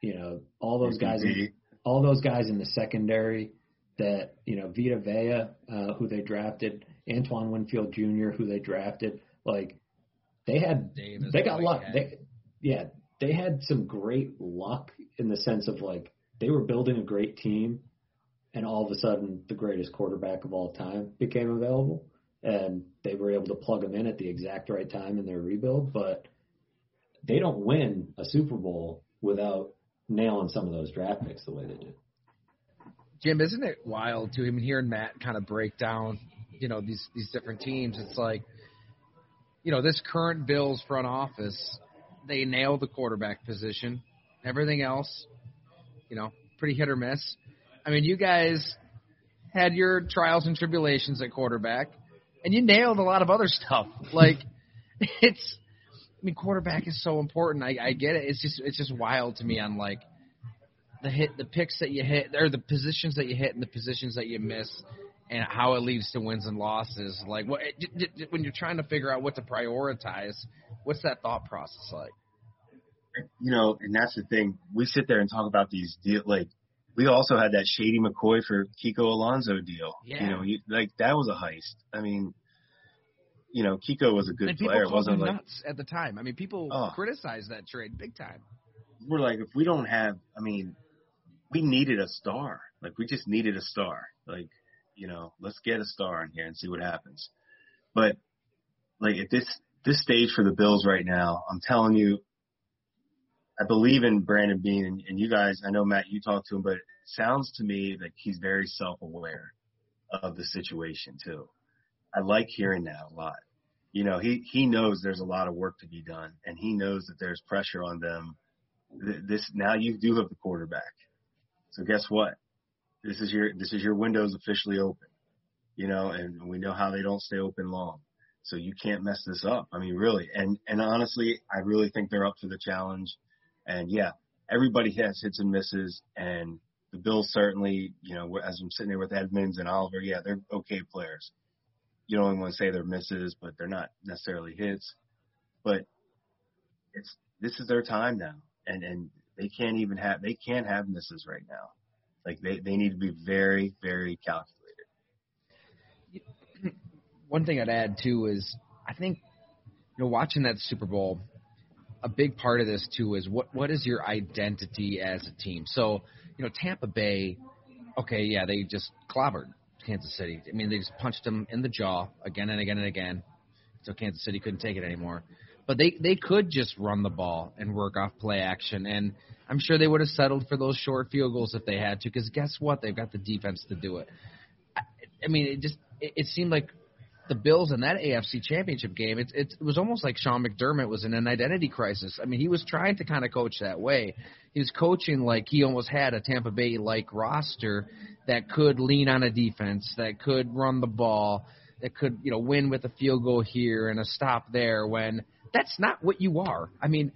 You know all those guys. In, all those guys in the secondary. That you know Vita Vea, uh, who they drafted, Antoine Winfield Jr., who they drafted. Like they had, Davis they got luck. They, yeah, they had some great luck in the sense of like they were building a great team and all of a sudden the greatest quarterback of all time became available and they were able to plug him in at the exact right time in their rebuild but they don't win a super bowl without nailing some of those draft picks the way they did jim isn't it wild to even hearing matt kind of break down you know these these different teams it's like you know this current bills front office they nail the quarterback position. Everything else, you know, pretty hit or miss. I mean, you guys had your trials and tribulations at quarterback, and you nailed a lot of other stuff. [LAUGHS] Like it's, I mean, quarterback is so important. I, I get it. It's just it's just wild to me on like the hit, the picks that you hit, or the positions that you hit, and the positions that you miss, and how it leads to wins and losses. Like what when you're trying to figure out what to prioritize, what's that thought process like? You know, and that's the thing. We sit there and talk about these deal like we also had that Shady McCoy for Kiko Alonso deal. Yeah. You know, you, like that was a heist. I mean, you know, Kiko was a good and people player. It wasn't like nuts at the time. I mean, people Oh. criticized that trade big time. we're like if we don't have I mean, we needed a star. Like we just needed a star. Like, you know, let's get a star in here and see what happens. But like at this this stage for the Bills right now, I'm telling you, I believe in Brandon Beane and, and you guys, I know Matt, you talked to him, but it sounds to me like he's very self aware of the situation too. I like hearing that a lot. You know, he, he knows there's a lot of work to be done and he knows that there's pressure on them. This now you do have the quarterback. So guess what? This is your this is your window's officially open. You know, and we know how they don't stay open long. So you can't mess this up. I mean, really. And and honestly, I really think they're up for the challenge. And yeah, everybody has hits and misses, and the Bills certainly, you know, as I'm sitting there with Edmunds and Oliver, yeah, they're okay players. You don't even want to say they're misses, but they're not necessarily hits. But it's this is their time now, and and they can't even have they can't have misses right now. Like they they need to be very very calculated. One thing I'd add too is I think you know watching that Super Bowl, a big part of this too is what what is your identity as a team. So you know Tampa Bay, okay, yeah, they just clobbered Kansas City. I mean they just punched them in the jaw again and again and again, so Kansas City couldn't take it anymore. But they they could just run the ball and work off play action, and I'm sure they would have settled for those short field goals if they had to. Because guess what, they've got the defense to do it. I, I mean, it just it, it seemed like the Bills in that AFC Championship game, it, it, it was almost like Sean McDermott was in an identity crisis. I mean, he was trying to kind of coach that way. He was coaching like he almost had a Tampa Bay like roster that could lean on a defense, that could run the ball, that could you know win with a field goal here and a stop there. When that's not what you are. I mean,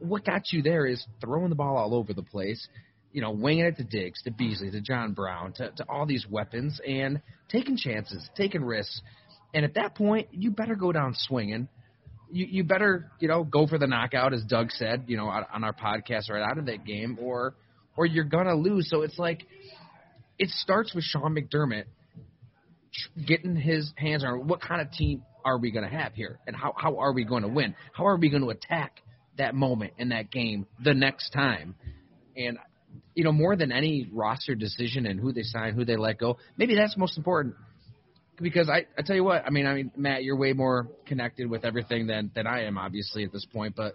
what got you there is throwing the ball all over the place you know, winging it to Diggs, to Beasley, to John Brown, to, to all these weapons, and taking chances, taking risks. And at that point, you better go down swinging. You you better you know go for the knockout, as Doug said, you know, on our podcast right out of that game, or or you're gonna lose. So it's like it starts with Sean McDermott getting his hands on what kind of team are we going to have here, and how how are we going to win? How are we going to attack that moment in that game the next time? And you know, more than any roster decision and who they sign, who they let go, maybe that's most important. Because I, I tell you what, I mean, I mean, Matt, you're way more connected with everything than than I am, obviously at this point. But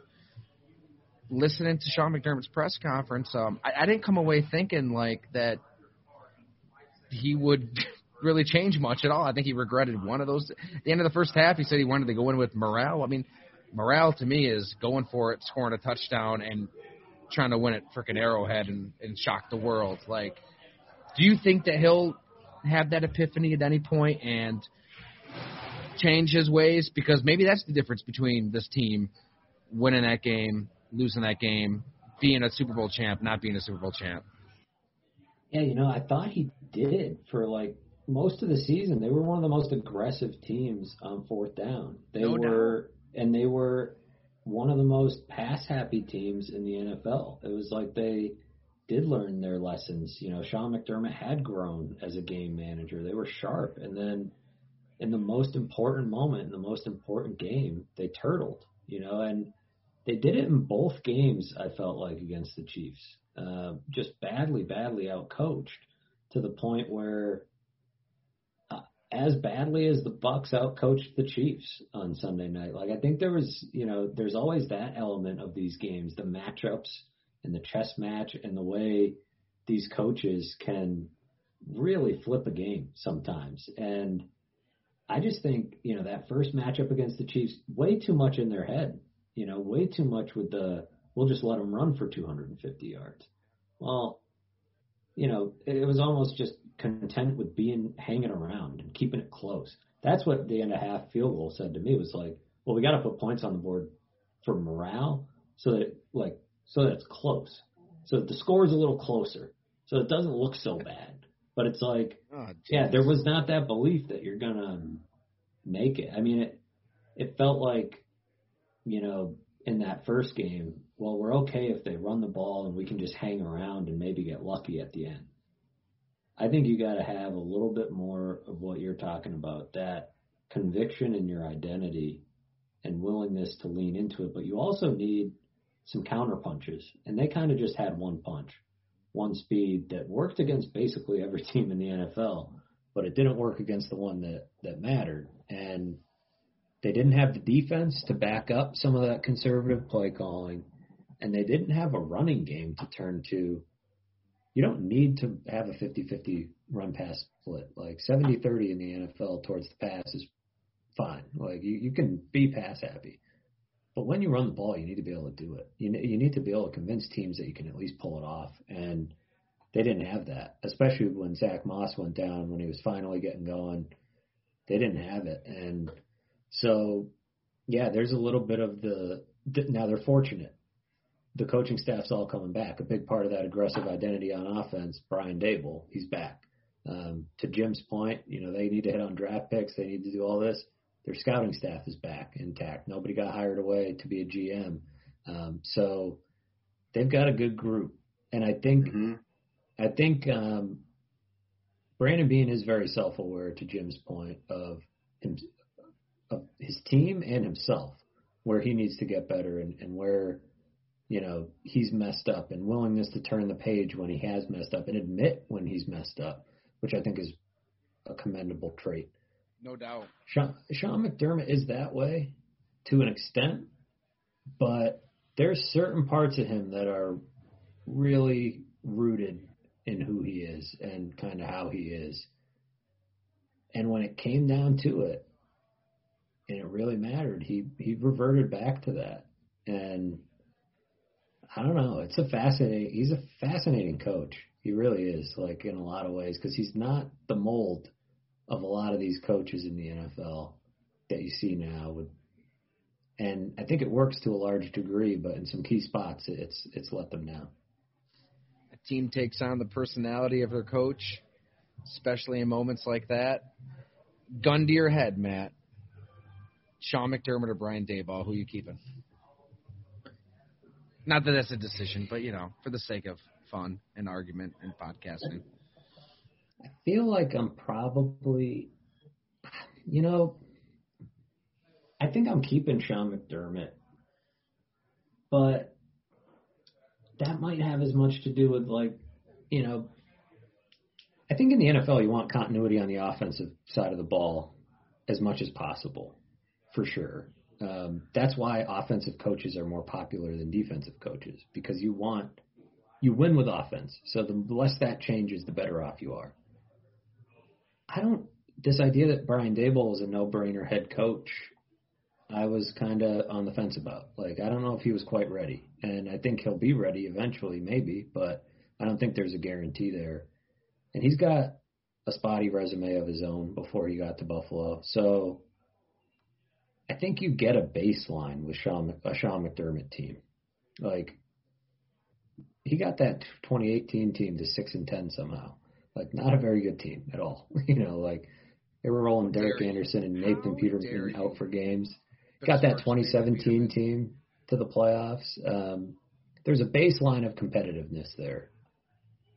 listening to Sean McDermott's press conference, um, I, I didn't come away thinking like that he would [LAUGHS] really change much at all. I think he regretted one of those. At the end of the first half, he said he wanted to go in with morale. I mean, morale to me is going for it, scoring a touchdown, and trying to win at freaking Arrowhead and, and shock the world. Like, do you think that he'll have that epiphany at any point and change his ways? Because maybe that's the difference between this team winning that game, losing that game, being a Super Bowl champ, not being a Super Bowl champ. Yeah, you know, I thought he did for like most of the season. They were one of the most aggressive teams on fourth down. They No doubt. were, and they were one of the most pass happy teams in the NFL. It was like they did learn their lessons. You know, Sean McDermott had grown as a game manager. They were sharp, and then in the most important moment, in the most important game, they turtled. You know, and they did it in both games. I felt like against the Chiefs, uh, just badly, badly outcoached to the point where, uh, as badly as the Bucks outcoached the Chiefs on Sunday night. Like I think there was, you know, there's always that element of these games, the matchups and the chess match, and the way these coaches can really flip a game sometimes. And I just think, you know, that first matchup against the Chiefs, way too much in their head. You know, way too much with the we'll just let them run for 250 yards. Well, you know, it, was almost just content with being hanging around and keeping it close. That's what the end of half field goal said to me was like, well, we got to put points on the board for morale so that it, like so that it's close, so the score is a little closer, so it doesn't look so bad. But it's like, Oh, yeah, there was not that belief that you're gonna make it. I mean, it it felt like, you know, in that first game, well, we're okay if they run the ball and we can just hang around and maybe get lucky at the end. I think you got to have a little bit more of what you're talking about, that conviction in your identity and willingness to lean into it, but you also need some counter punches. And they kind of just had one punch, one speed that worked against basically every [LAUGHS] team in the NFL, but it didn't work against the one that, that mattered. And they didn't have the defense to back up some of that conservative play calling, and they didn't have a running game to turn to. You don't need to have a 50-50 run pass split. Like 70-30 in the NFL towards the pass is fine. Like you, you can be pass happy. But when you run the ball, you need to be able to do it. You, you need to be able to convince teams that you can at least pull it off. And they didn't have that, especially when Zach Moss went down when he was finally getting going. They didn't have it. And so, yeah, there's a little bit of the, now they're fortunate. The coaching staff's all coming back. A big part of that aggressive identity on offense, Brian Daboll, he's back. Um, to Jim's point, you know, they need to hit on draft picks. They need to do all this. Their scouting staff is back intact. Nobody got hired away to be a GM. Um, so they've got a good group. And I think, Mm-hmm. I think, um, Brandon Beane is very self-aware to Jim's point of him, of his team and himself, where he needs to get better and, and where, you know, he's messed up and willingness to turn the page when he has messed up and admit when he's messed up, which I think is a commendable trait. No doubt. Sean, Sean McDermott is that way to an extent, but there's certain parts of him that are really rooted in who he is and kind of how he is. And when it came down to it, and it really mattered, he he reverted back to that. And I don't know, it's a fascinating. He's a fascinating coach. He really is, like in a lot of ways, because he's not the mold of a lot of these coaches in the NFL that you see now and I think it works to a large degree, but in some key spots it's it's let them down. A team takes on the personality of their coach, especially in moments like that. Gun to your head, Matt. Sean McDermott or Brian Daboll, who are you keeping? Not that that's a decision, but you know, for the sake of fun and argument and podcasting. I feel like I'm probably you know I think I'm keeping Sean McDermott. But that might have as much to do with like, you know, I think in the NFL you want continuity on the offensive side of the ball as much as possible, for sure. Um, that's why offensive coaches are more popular than defensive coaches because you want you win with offense. So the less that changes, the better off you are. I don't this idea that Brian Daboll is a no-brainer head coach. I was kind of on the fence about. Like I don't know if he was quite ready, and I think he'll be ready eventually, maybe, but I don't think there's a guarantee there. And he's got a spotty resume of his own before he got to Buffalo, so I think you get a baseline with Sean a Sean McDermott team. Like he got that 2018 team to six and ten somehow. Like not a very good team at all. [LAUGHS] you know, like they were rolling Derek dare you? Anderson and Nathan Peterman out for games. Got that far as Nathan 2017 team to the playoffs. Um, there's a baseline of competitiveness there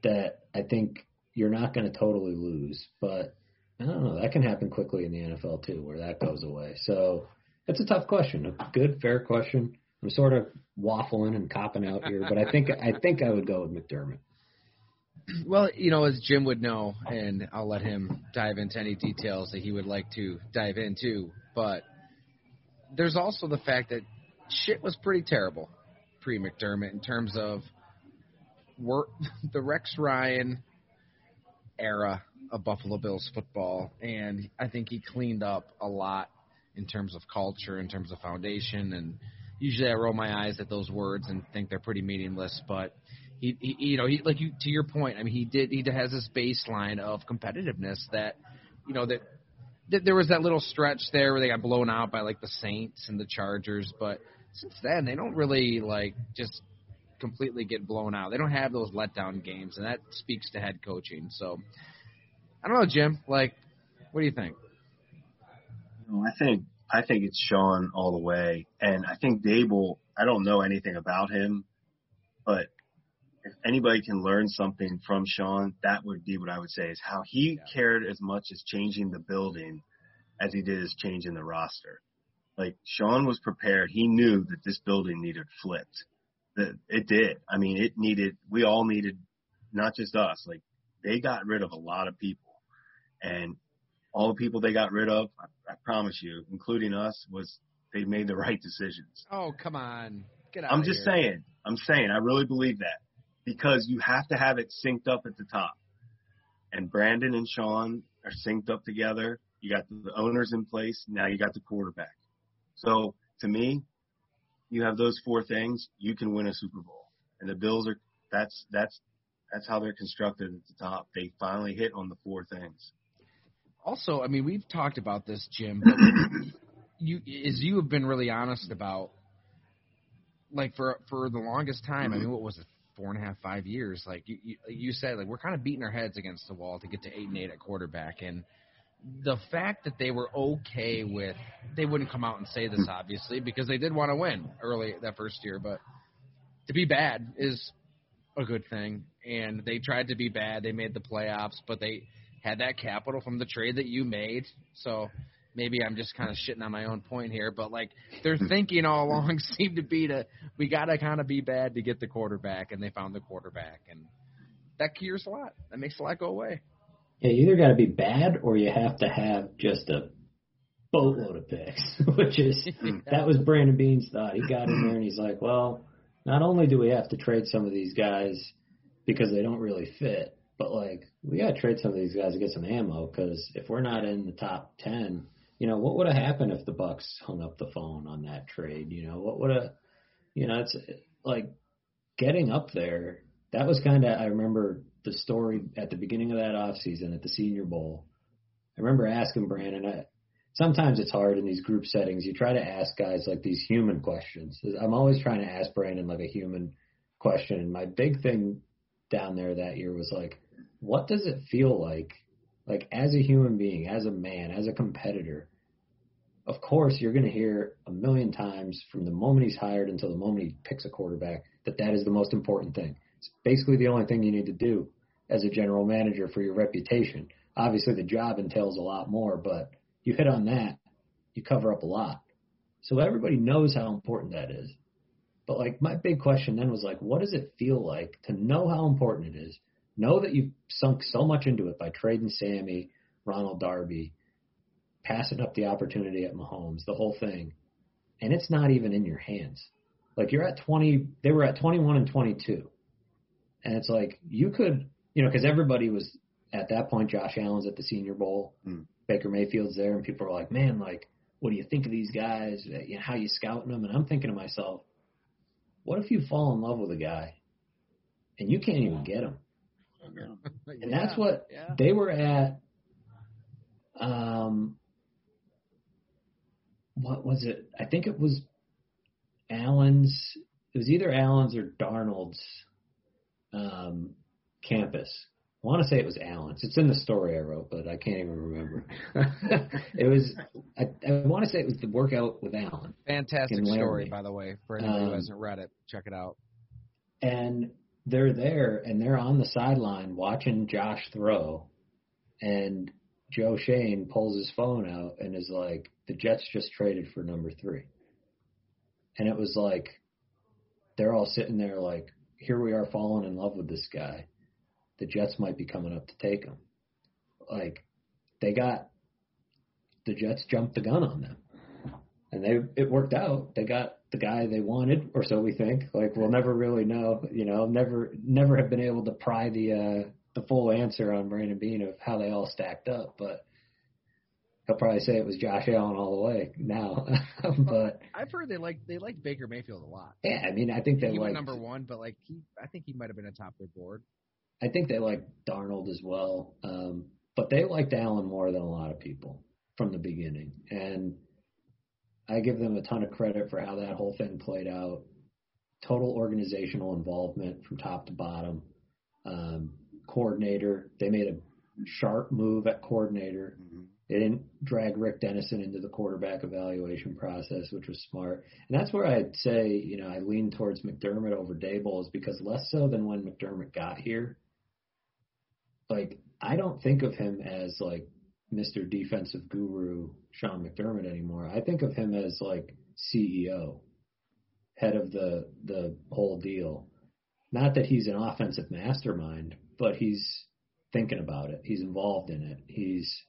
that I think you're not going to totally lose, but I don't know. That can happen quickly in the NFL too, where that goes away. So it's a tough question. A good, fair question. I'm sort of waffling and copping out here, but I think I think I would go with McDermott. Well, you know, as Jim would know, and I'll let him dive into any details that he would like to dive into, but there's also the fact that shit was pretty terrible pre McDermott in terms of work, [LAUGHS] the Rex Ryan era of Buffalo Bills football, and I think he cleaned up a lot in terms of culture, in terms of foundation, and usually I roll my eyes at those words and think they're pretty meaningless, but he, he you know, he like you to your point. I mean, he did he has this baseline of competitiveness that, you know, that, that there was that little stretch there where they got blown out by like the Saints and the Chargers, but since then they don't really like just completely get blown out. They don't have those letdown games, and that speaks to head coaching. So I don't know, Jim. Like, what do you think? No, I think I think it's Sean all the way, and I think Daboll. I don't know anything about him, but if anybody can learn something from Sean, that would be what I would say is how he yeah. cared as much as changing the building as he did as changing the roster. Like Sean was prepared. He knew that this building needed flipped. That it did. I mean, it needed. We all needed, not just us. Like they got rid of a lot of people, and all the people they got rid of, I, I promise you, including us, was they made the right decisions. Oh come on, get out! I'm just here. saying. I'm saying. I really believe that because you have to have it synced up at the top. And Brandon and Sean are synced up together. You got the owners in place. Now you got the quarterback. So to me, you have those four things, you can win a Super Bowl. And the Bills are that's that's that's how they're constructed at the top. They finally hit on the four things. Also, I mean, we've talked about this, Jim, but [CLEARS THROAT] you as you have been really honest about like for for the longest time, I mm-hmm. mean, what was it, four and a half, five years? Like you, you, you said, like we're kind of beating our heads against the wall to get to eight and eight at quarterback, and the fact that they were okay with they wouldn't come out and say this hmm. obviously because they did want to win early that first year, but to be bad is a good thing. And they tried to be bad. They made the playoffs, but they had that capital from the trade that you made. So maybe I'm just kind of shitting on my own point here, but like their hmm. thinking all along [LAUGHS] seemed to be to we got to kind of be bad to get the quarterback, and they found the quarterback, and that cures a lot. That makes a lot go away. Yeah, you either got to be bad or you have to have just a boatload of picks, [LAUGHS] which is [LAUGHS] hmm. that was Brandon Beane's thought. He got in there and he's like, well, not only do we have to trade some of these guys because they don't really fit, but like we got to trade some of these guys to get some ammo because if we're not in the top ten, you know, what would have happened if the Bucks hung up the phone on that trade? You know, what would have, you know, it's like getting up there. That was kind of I remember the story at the beginning of that off season at the Senior Bowl. I remember asking Brandon. I, sometimes it's hard in these group settings. You try to ask guys like these human questions. I'm always trying to ask Brandon like a human question. And my big thing down there that year was like, what does it feel like, like as a human being, as a man, as a competitor? Of course, you're going to hear a million times from the moment he's hired until the moment he picks a quarterback that that is the most important thing. It's basically the only thing you need to do as a general manager for your reputation. Obviously, the job entails a lot more, but you hit on that, you cover up a lot. So everybody knows how important that is. But like my big question then was like, what does it feel like to know how important it is? Know that you've sunk so much into it by trading Sammy, Ronald Darby, passing up the opportunity at Mahomes, the whole thing, and it's not even in your hands. Like you're at 20, they were at 21 and 22. And it's like you could you know, because everybody was at that point. Josh Allen's at the Senior Bowl, mm. Baker Mayfield's there, and people are like, "Man, like, what do you think of these guys? Uh, you know, how you scouting them?" And I'm thinking to myself, what if you fall in love with a guy and you can't even get him? [LAUGHS] and that's what yeah. they were at. Um, what was it? I think it was Allen's. It was either Allen's or Darnold's um, campus. I want to say it was Allen's. It's in the story I wrote, but I can't even remember. [LAUGHS] it was. I, I want to say it was the workout with Allen. Fantastic story, by the way. For anybody um, who hasn't read it, check it out. And they're there, and they're on the sideline watching Josh throw, and Joe Schoen pulls his phone out and is like, "The Jets just traded for number three. And it was like, they're all sitting there like, "Here we are, falling in love with this guy." the Jets might be coming up to take him. Like they got the Jets jumped the gun on them. And they it worked out. They got the guy they wanted, or so we think. Like we'll never really know, you know, never never have been able to pry the uh the full answer on Brandon Beane of how they all stacked up, but he'll probably say it was Josh Allen all the way now. [LAUGHS] but I've heard they like they like Baker Mayfield a lot. yeah, I mean, I think they he like number one, but like he, I think he might have been atop their board. I think they like Darnold as well. Um, but they liked Allen more than a lot of people from the beginning. And I give them a ton of credit for how that whole thing played out. Total organizational involvement from top to bottom. Um, coordinator, they made a sharp move at coordinator. Mhm. They didn't drag Rick Dennison into the quarterback evaluation process, which was smart. And that's where I'd say, you know, I lean towards McDermott over Daboll is because less so than when McDermott got here. Like, I don't think of him as like Mr. Defensive Guru Sean McDermott anymore. I think of him as like CEO, head of the the whole deal. Not that he's an offensive mastermind, but he's thinking about it. He's involved in it. He's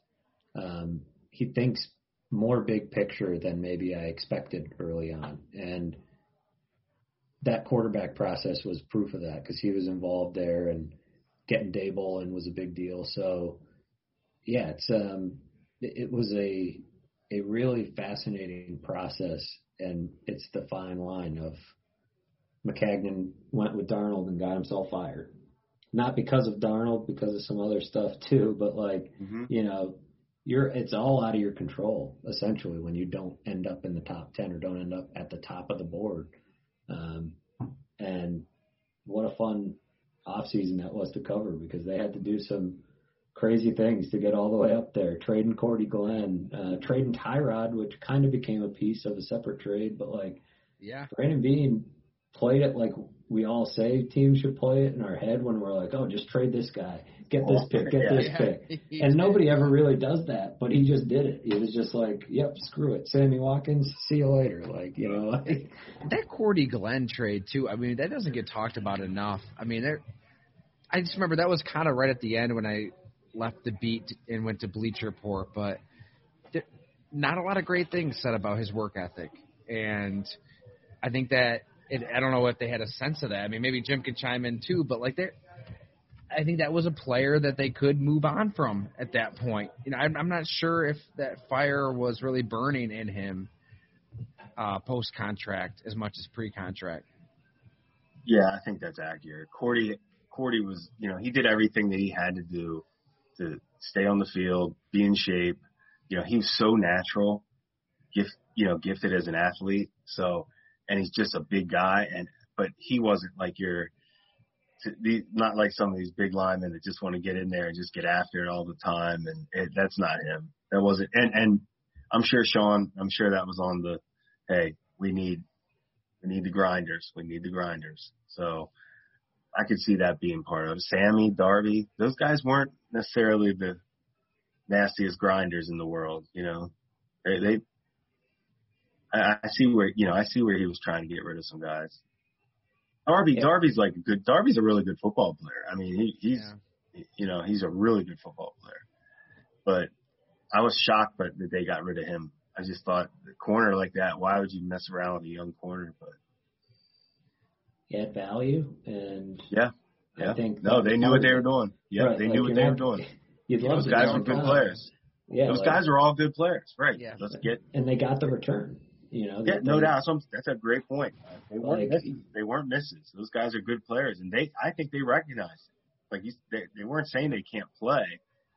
um, he thinks more big picture than maybe I expected early on, and that quarterback process was proof of that because he was involved there and getting Daboll and was a big deal. So yeah, it's um, it, was a a really fascinating process, and it's the fine line of Maccagnan went with Darnold and got himself fired. Not because of Darnold, because of some other stuff too, but like Mhm. you know, you're it's all out of your control essentially when you don't end up in the top ten or don't end up at the top of the board. Um, and what a fun off season that was to cover because they had to do some crazy things to get all the way up there. Trading Cordy Glenn, uh, trading Tyrod, which kind of became a piece of a separate trade, but like Yeah, Brandon Beane played it like we all say teams should play it in our head when we're like, oh, just trade this guy, get this pick, get Yeah. this Yeah. pick. [LAUGHS] And nobody ever really does that, but he just did it. He was just like, yep, screw it. Sammy Watkins, see you later. Like, you know, like, that Cordy Glenn trade too. I mean, that doesn't get talked about enough. I mean, there. I just remember that was kind of right at the end when I left the beat and went to Bleacher Report, but there, not a lot of great things said about his work ethic, and I think that it, I don't know if they had a sense of that. I mean, maybe Jim could chime in too, but like there. I think that was a player that they could move on from at that point. You know, I'm, I'm not sure if that fire was really burning in him uh, post contract as much as pre contract. Yeah, I think that's accurate. Cordy, Cordy was, you know, he did everything that he had to do to stay on the field, be in shape. You know, he was so natural, gift, you know, gifted as an athlete. So, and he's just a big guy. And but he wasn't like your, not like some of these big linemen that just want to get in there and just get after it all the time. And it, that's not him. That wasn't. And and I'm sure Sean, I'm sure that was on the, hey, we need we need the grinders. We need the grinders. So I could see that being part of. Sammy, Darby, those guys weren't necessarily the nastiest grinders in the world. You know, they, they I, I see where you know I see where he was trying to get rid of some guys. Darby, Yeah. Darby's like a good. Darby's a really good football player. I mean, he, he's Yeah. you know he's a really good football player. But I was shocked that that they got rid of him. I just thought the corner like that. Why would you mess around with a young corner? But add value. And Yeah, I yeah, think no, they knew what they were doing. Yeah, Right, they like knew what you're they were doing. [LAUGHS] You'd love Those to guys were good players. Yeah, Those like- guys are all good players, right? Yeah. Let's get and they got the return. You know, Yeah, no doubt. Some, that's a great point. They weren't Like- misses. They weren't misses. Those guys are good players, and they, I think they recognize it. Like you, they, they weren't saying they can't play.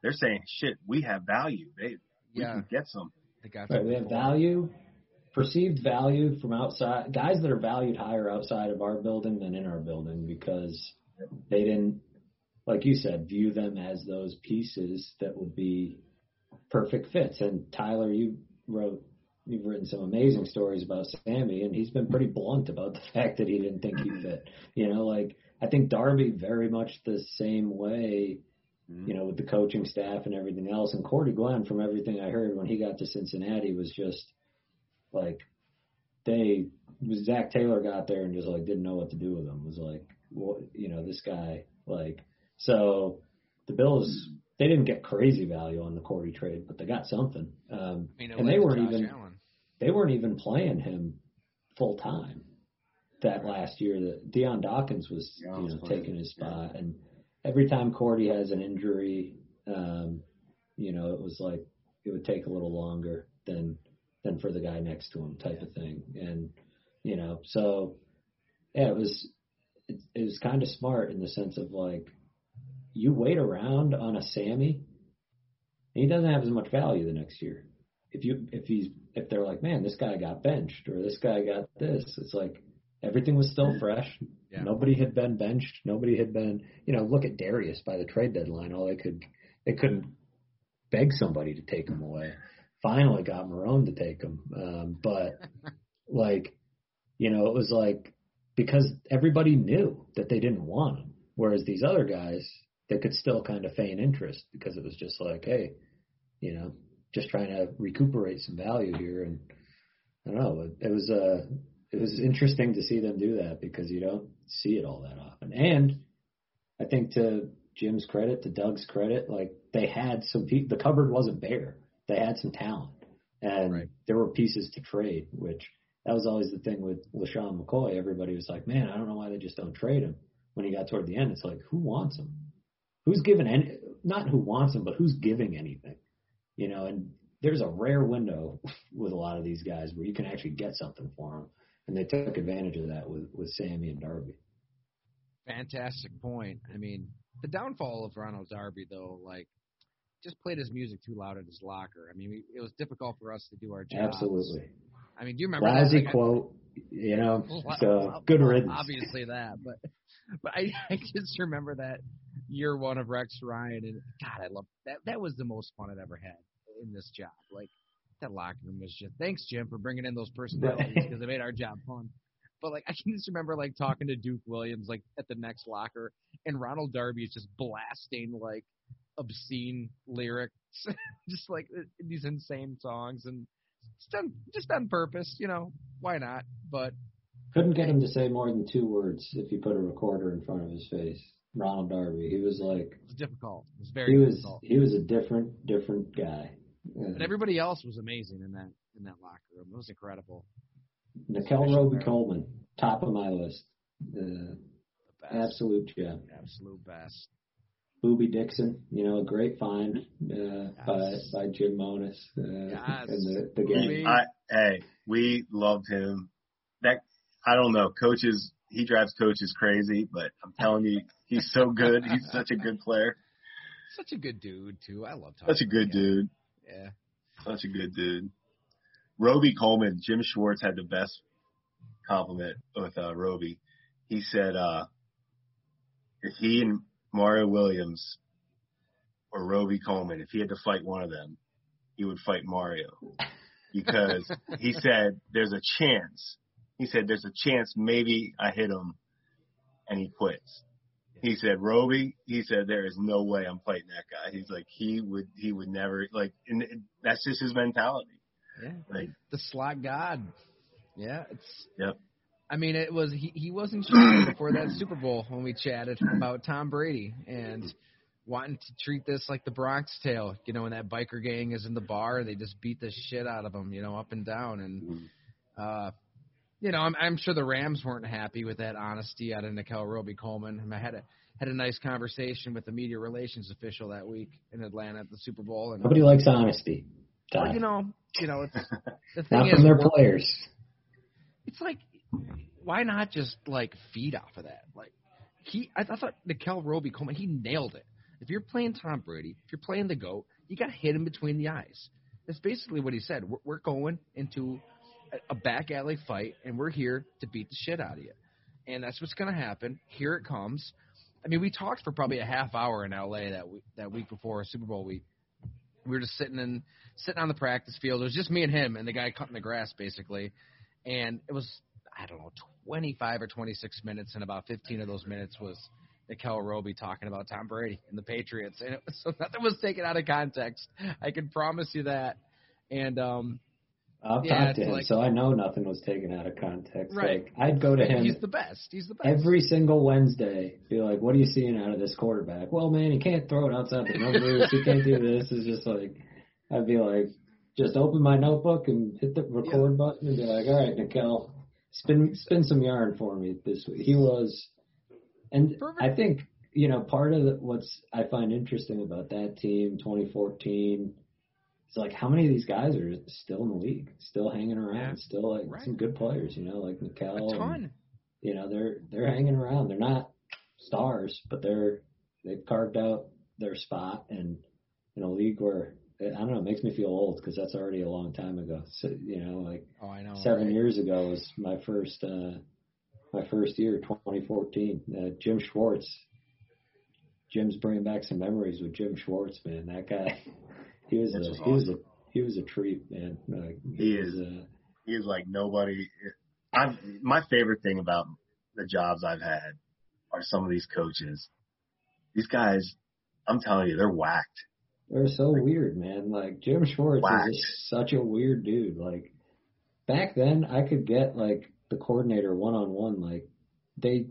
They're saying, shit, we have value. They, we can get something. They got Right, we have value, perceived value from outside guys that are valued higher outside of our building than in our building because they didn't, like you said, view them as those pieces that would be perfect fits. And Tyler, you wrote, you've written some amazing stories about Sammy, and he's been pretty blunt about the [LAUGHS] fact that he didn't think he fit. You know, like I think Darby very much the same way mm-hmm. you know, with the coaching staff and everything else. And Cordy Glenn, from everything I heard when he got to Cincinnati, was just like they was Zac Taylor got there and just like didn't know what to do with him. Was like, well, you know, this guy like so the Bills they didn't get crazy value on the Cordy trade, but they got something. Um, I mean, and they weren't Josh even Allen. they weren't even playing him full time that last year. That Dion Dawkins was Dion you know playing, taking his yeah. spot, and every time Cordy has an injury, um, you know, it was like it would take a little longer than than for the guy next to him, type of thing. And you know, so yeah, it was it, it was kind of smart in the sense of like you wait around on a Sammy, and he doesn't have as much value the next year. If you if he's if they're like, man, this guy got benched or this guy got this, it's like everything was still fresh. Yeah. Nobody had been benched. Nobody had been, you know, look at Darius by the trade deadline. All they could, they couldn't beg somebody to take him away. Finally got Marrone to take him. Um, but [LAUGHS] like, you know, it was like, because everybody knew that they didn't want him. Whereas these other guys, they could still kind of feign interest because it was just like, hey, you know, just trying to recuperate some value here. And I don't know, it, it was uh, it was interesting to see them do that because you don't see it all that often. And I think to Jim's credit, to Doug's credit, like they had some people. The cupboard wasn't bare. They had some talent, and Right. there were pieces to trade. Which that was always the thing with LeSean McCoy. Everybody was like, "Man, I don't know why they just don't trade him." When he got toward the end, it's like, who wants him? Who's giving any? Not who wants him, but who's giving anything? You know, and there's a rare window [LAUGHS] with a lot of these guys where you can actually get something for them, and they took advantage of that with with Sammy and Darby. Fantastic point. I mean, the downfall of Ronald Darby, though, like, just played his music too loud at his locker. I mean, we, it was difficult for us to do our job. Absolutely. I mean, do you remember Lousy that? Quote, you know. [LAUGHS] Well, So well, good riddance. Obviously that, but but I, [LAUGHS] I just remember that year one of Rex Ryan, and God, I love that. That was the most fun I'd ever had in this job. Like that locker room was just. Thanks, Jim, for bringing in those personalities because it made our job fun. But like I can just remember like talking to Duke Williams like at the next locker, and Ronald Darby is just blasting like obscene lyrics, [LAUGHS] just like uh, these insane songs, and just on just on purpose, you know. Why not? But Couldn't get him to say more than two words if you put a recorder in front of his face. Ronald Darby. He was like It was difficult. It was very he was difficult. he was a different different guy. Uh, But everybody else was amazing in that in that locker room. It was incredible. Especially Robey. Coleman, top of my list. Uh, absolute gem. Absolute best. Boobie Dixon, you know, a great find uh, by Yes. by Jim Monos uh, Yes. and the the Boobie. gang. I, hey, we loved him. That I don't know, coaches. He drives coaches crazy, but I'm telling you, he's so good. He's such a good player. Such a good dude too. I love talking. Such a good to dude. Yeah. Such a good dude. Robey Coleman, Jim Schwartz had the best compliment with uh, Robey. He said, uh, if he and Mario Williams or Robey Coleman, if he had to fight one of them, he would fight Mario because he [LAUGHS] said there's a chance. He said there's a chance maybe I hit him and he quits. He said Robey. He said there is no way I'm fighting that guy. He's like he would he would never like and that's just his mentality. Yeah. Like The slot god. Yeah. It's. Yep. I mean, it was he. He wasn't [COUGHS] shy before that Super Bowl when we chatted about Tom Brady and wanting to treat this like the Bronx Tale. You know, when that biker gang is in the bar, they just beat the shit out of him. You know, up and down and. Uh, you know, I'm, I'm sure the Rams weren't happy with that honesty out of Nickell Robey Coleman. I, I had a had a nice conversation with the media relations official that week in Atlanta at the Super Bowl, and Nobody likes honesty. Well, you know, you know, it's, the [LAUGHS] thing Not is, from their players. it's like, why not just like feed off of that? Like he, I, I thought Nickell Robey Coleman, he nailed it. If you're playing Tom Brady, if you're playing the goat, you got to hit him between the eyes. That's basically what he said. We're, we're going into a, back alley fight, and we're here to beat the shit out of you. And that's what's going to happen. Here it comes. I mean, we talked for probably a half hour in L.A. that week, that week before Super Bowl week. We were just sitting in sitting on the practice field. It was just me and him and the guy cutting the grass, basically. And it was I don't know, 25 or 26 minutes, and about 15 of those minutes was Nickell Robey talking about Tom Brady and the Patriots, and it was, so [LAUGHS] nothing was taken out of context. I can promise you that. And um, I've Yeah, talked to him, like- so I know nothing was taken out of context. Right. Like I'd go to him he's the best. He's the best. every single Wednesday. Be like, "What are you seeing out of this quarterback?" Well, man, he can't throw it outside the numbers. [LAUGHS] he can't do this. It's just like I'd be like, just open my notebook and hit the record button and be like, "All right, Nickell, spin spin some yarn for me this week." He was, and Perfect. I think you know part of the, what's I find interesting about that team, 2014, it's like how many of these guys are still in the league, still hanging around, Yeah. still like Right. some good players, you know, like A Mikel. and, you know, they're they're hanging around. They're not stars, but they're they've carved out their spot and in a league where I don't know, it makes me feel old because that's already a long time ago. So, you know, like Oh, I know. seven right? years ago was my first uh my first year 2014 uh, jim schwartz jim's bringing back some memories with jim schwartz man that guy [LAUGHS] he was Which a is he was a he was a treat man like, He was, is. uh, He is like nobody. I'm my favorite thing about the jobs I've had are some of these coaches. These guys, I'm telling you, they're whacked. They're so weird man like jim schwartz Whack. is just such a weird dude like back then i could get like the coordinator one on one like they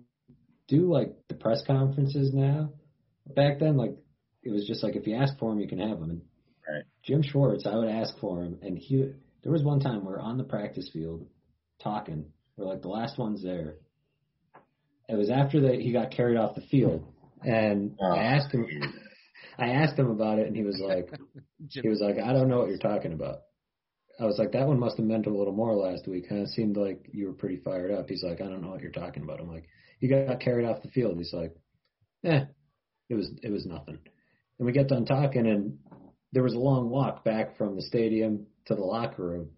do like the press conferences now back then like it was just like if you ask for him you can have him and Right. Jim Schwartz, I would ask for him, and he. There was one time we were on the practice field talking. We're like the last ones there. It was after that he got carried off the field, and Oh, I asked him. I asked him about it, and he was [LAUGHS] like, he was like, I don't know what you're talking about. I was like, that one must have meant a little more last week. Kind of seemed like you were pretty fired up. He's like, I don't know what you're talking about. I'm like, you got carried off the field. He's like, eh, it was it was nothing. And we get done talking, and there was a long walk back from the stadium to the locker room.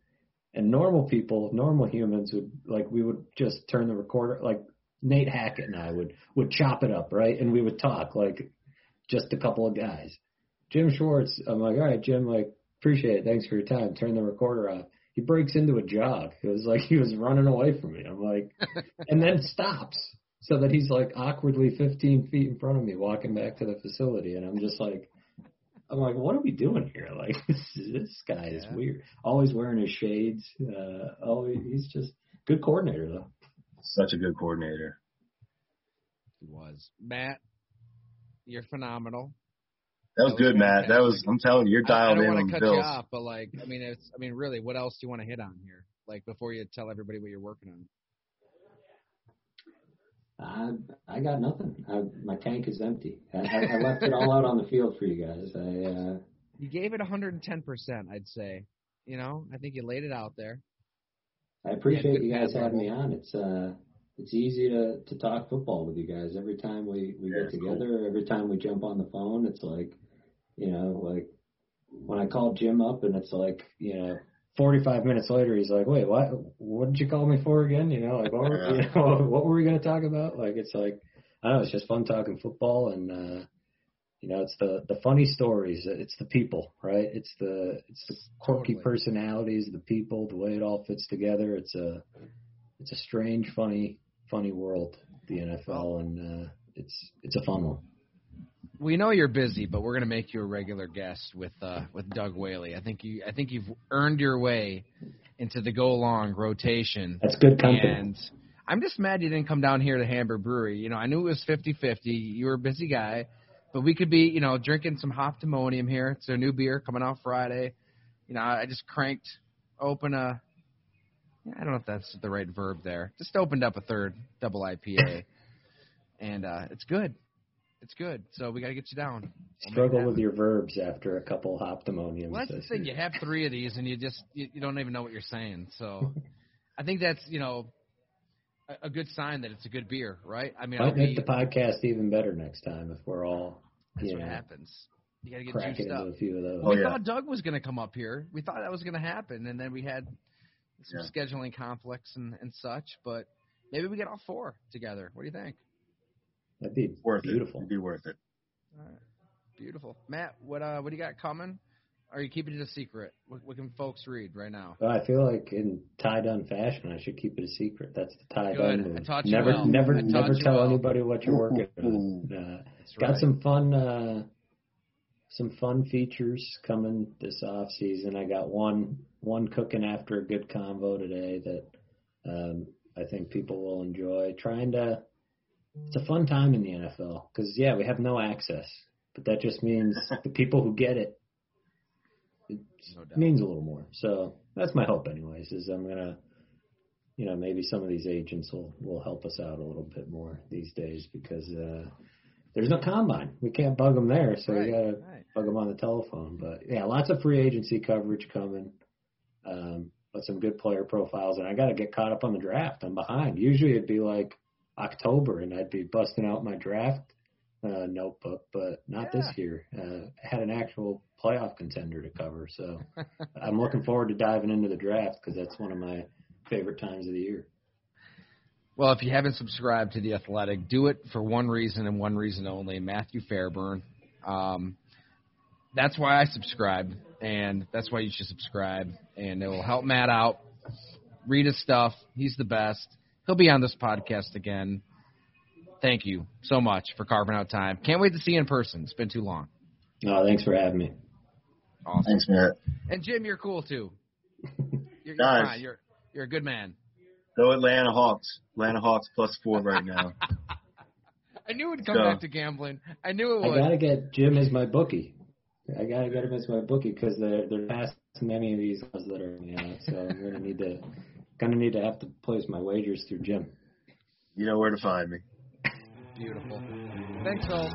And normal people, normal humans would like we would just turn the recorder like Nate Hackett and I would would chop it up, right? And we would talk like just a couple of guys. Jim Schwartz, I'm like, all right, Jim, like, appreciate it. Thanks for your time. Turn the recorder off. He breaks into a jog. It was like [LAUGHS] he was running away from me. I'm like, [LAUGHS] and then stops so that he's like awkwardly 15 feet in front of me walking back to the facility. And I'm just like, I'm like, what are we doing here? [LAUGHS] Like, this, this guy is Yeah. weird. Always wearing his shades. Uh, always, he's just good coordinator though. Such a good coordinator. He was. Matt, you're phenomenal. That was good, Matt. That was. I'm telling you, you're I, I dialed don't in want to the cut you off, but like, I mean, it's, I mean, really, what else do you want to hit on here? Like before you tell everybody what you're working on. I I got nothing. I, my tank is empty. I, I, I left it all out on the field for you guys. I uh, You gave it 110 percent, I'd say. You know, I think you laid it out there. I appreciate you guys having me on. It's uh it's easy to to talk football with you guys. Every time we we Yeah, get it's cool. together, every time we jump on the phone, it's like, you know, like when I call Jim up and it's like, you know, 45 minutes later, he's like, wait, what? What did you call me for again? You know, like what were, you [LAUGHS] know, [LAUGHS] what were we going to talk about? Like it's like, I don't know, it's just fun talking football and. uh you know, it's the the funny stories. It's the people, right? It's the it's the quirky Totally. personalities, the people, the way it all fits together. It's a it's a strange, funny, funny world, the NFL, and uh, it's it's a fun one. We know you're busy, but we're gonna make you a regular guest with uh, with Doug Whaley. I think you I think you've earned your way into the go long rotation. That's good company. And I'm just mad you didn't come down here to Hamburg Brewery. You know, I knew it was 50-50. You were a busy guy, but we could be, you know, drinking some Hoptimonium here. It's their new beer coming out Friday. You know, I just cranked open a. I don't know if that's the right verb there. Just opened up a third double IPA, [LAUGHS] and uh, it's good. It's good. So we got to get you down. We'll Struggle with your verbs after a couple hoptimoniums. Well, that's the thing. You have three of these, and you just you, you don't even know what you're saying. So, [LAUGHS] I think that's you know a, a good sign that it's a good beer, right? I mean, I'll Might be, make the podcast even better next time if we're all that's you what know happens. You got to get cracking juiced up. a few of those. Oh, we yeah. thought Doug was going to come up here. We thought that was going to happen, and then we had some Yeah. scheduling conflicts and, and such. But maybe we get all four together. What do you think? That'd be Worth beautiful. it. It'd be worth it. All right. Beautiful, Matt. What uh, what do you got coming? Are you keeping it a secret? What, what can folks read right now? Well, I feel like in Ty Dunne fashion, I should keep it a secret. That's the Ty Good. Dunne I taught you never, well. never, never tell well. anybody what you're working on. Uh, That's got right. some fun, uh, some fun features coming this off season. I got one, one cooking after a good convo today that um, I think people will enjoy. Trying to, it's a fun time in the NFL because yeah, we have no access, but that just means [LAUGHS] the people who get it it No means a little more. So that's my hope, anyways. Is I'm gonna, you know, maybe some of these agents will will help us out a little bit more these days because uh, there's no combine. We can't bug them there, so Right, we gotta right. bug them on the telephone. But yeah, lots of free agency coverage coming. Um, but some good player profiles, and I got to get caught up on the draft. I'm behind. Usually it'd be like October, and I'd be busting out my draft uh, notebook, but not this year. Uh, I had an actual playoff contender to cover, so [LAUGHS] I'm looking forward to diving into the draft because that's one of my favorite times of the year. Well, if you haven't subscribed to the Athletic, do it for one reason and one reason only. Matthew Fairburn. Um, that's why I subscribe, and that's why you should subscribe, and it will help Matt out. Read his stuff. He's the best. He'll be on this podcast again. Thank you so much for carving out time. Can't wait to see you in person. It's been too long. No, thanks for having me. Awesome. Thanks, Matt. And Jim, you're cool too. [LAUGHS] You're, you're Nice. You're you're a good man. Go Atlanta Hawks. Atlanta Hawks plus four right now. [LAUGHS] I knew it'd come So- back to gambling. I knew it would. I would. gotta get Jim as my bookie. I gotta get him as my bookie because they're they're past many of these odds that are you know, so I'm gonna [LAUGHS] need to gonna need to have to place my wagers through Jim. You know where to find me. Beautiful. Thanks, Phil.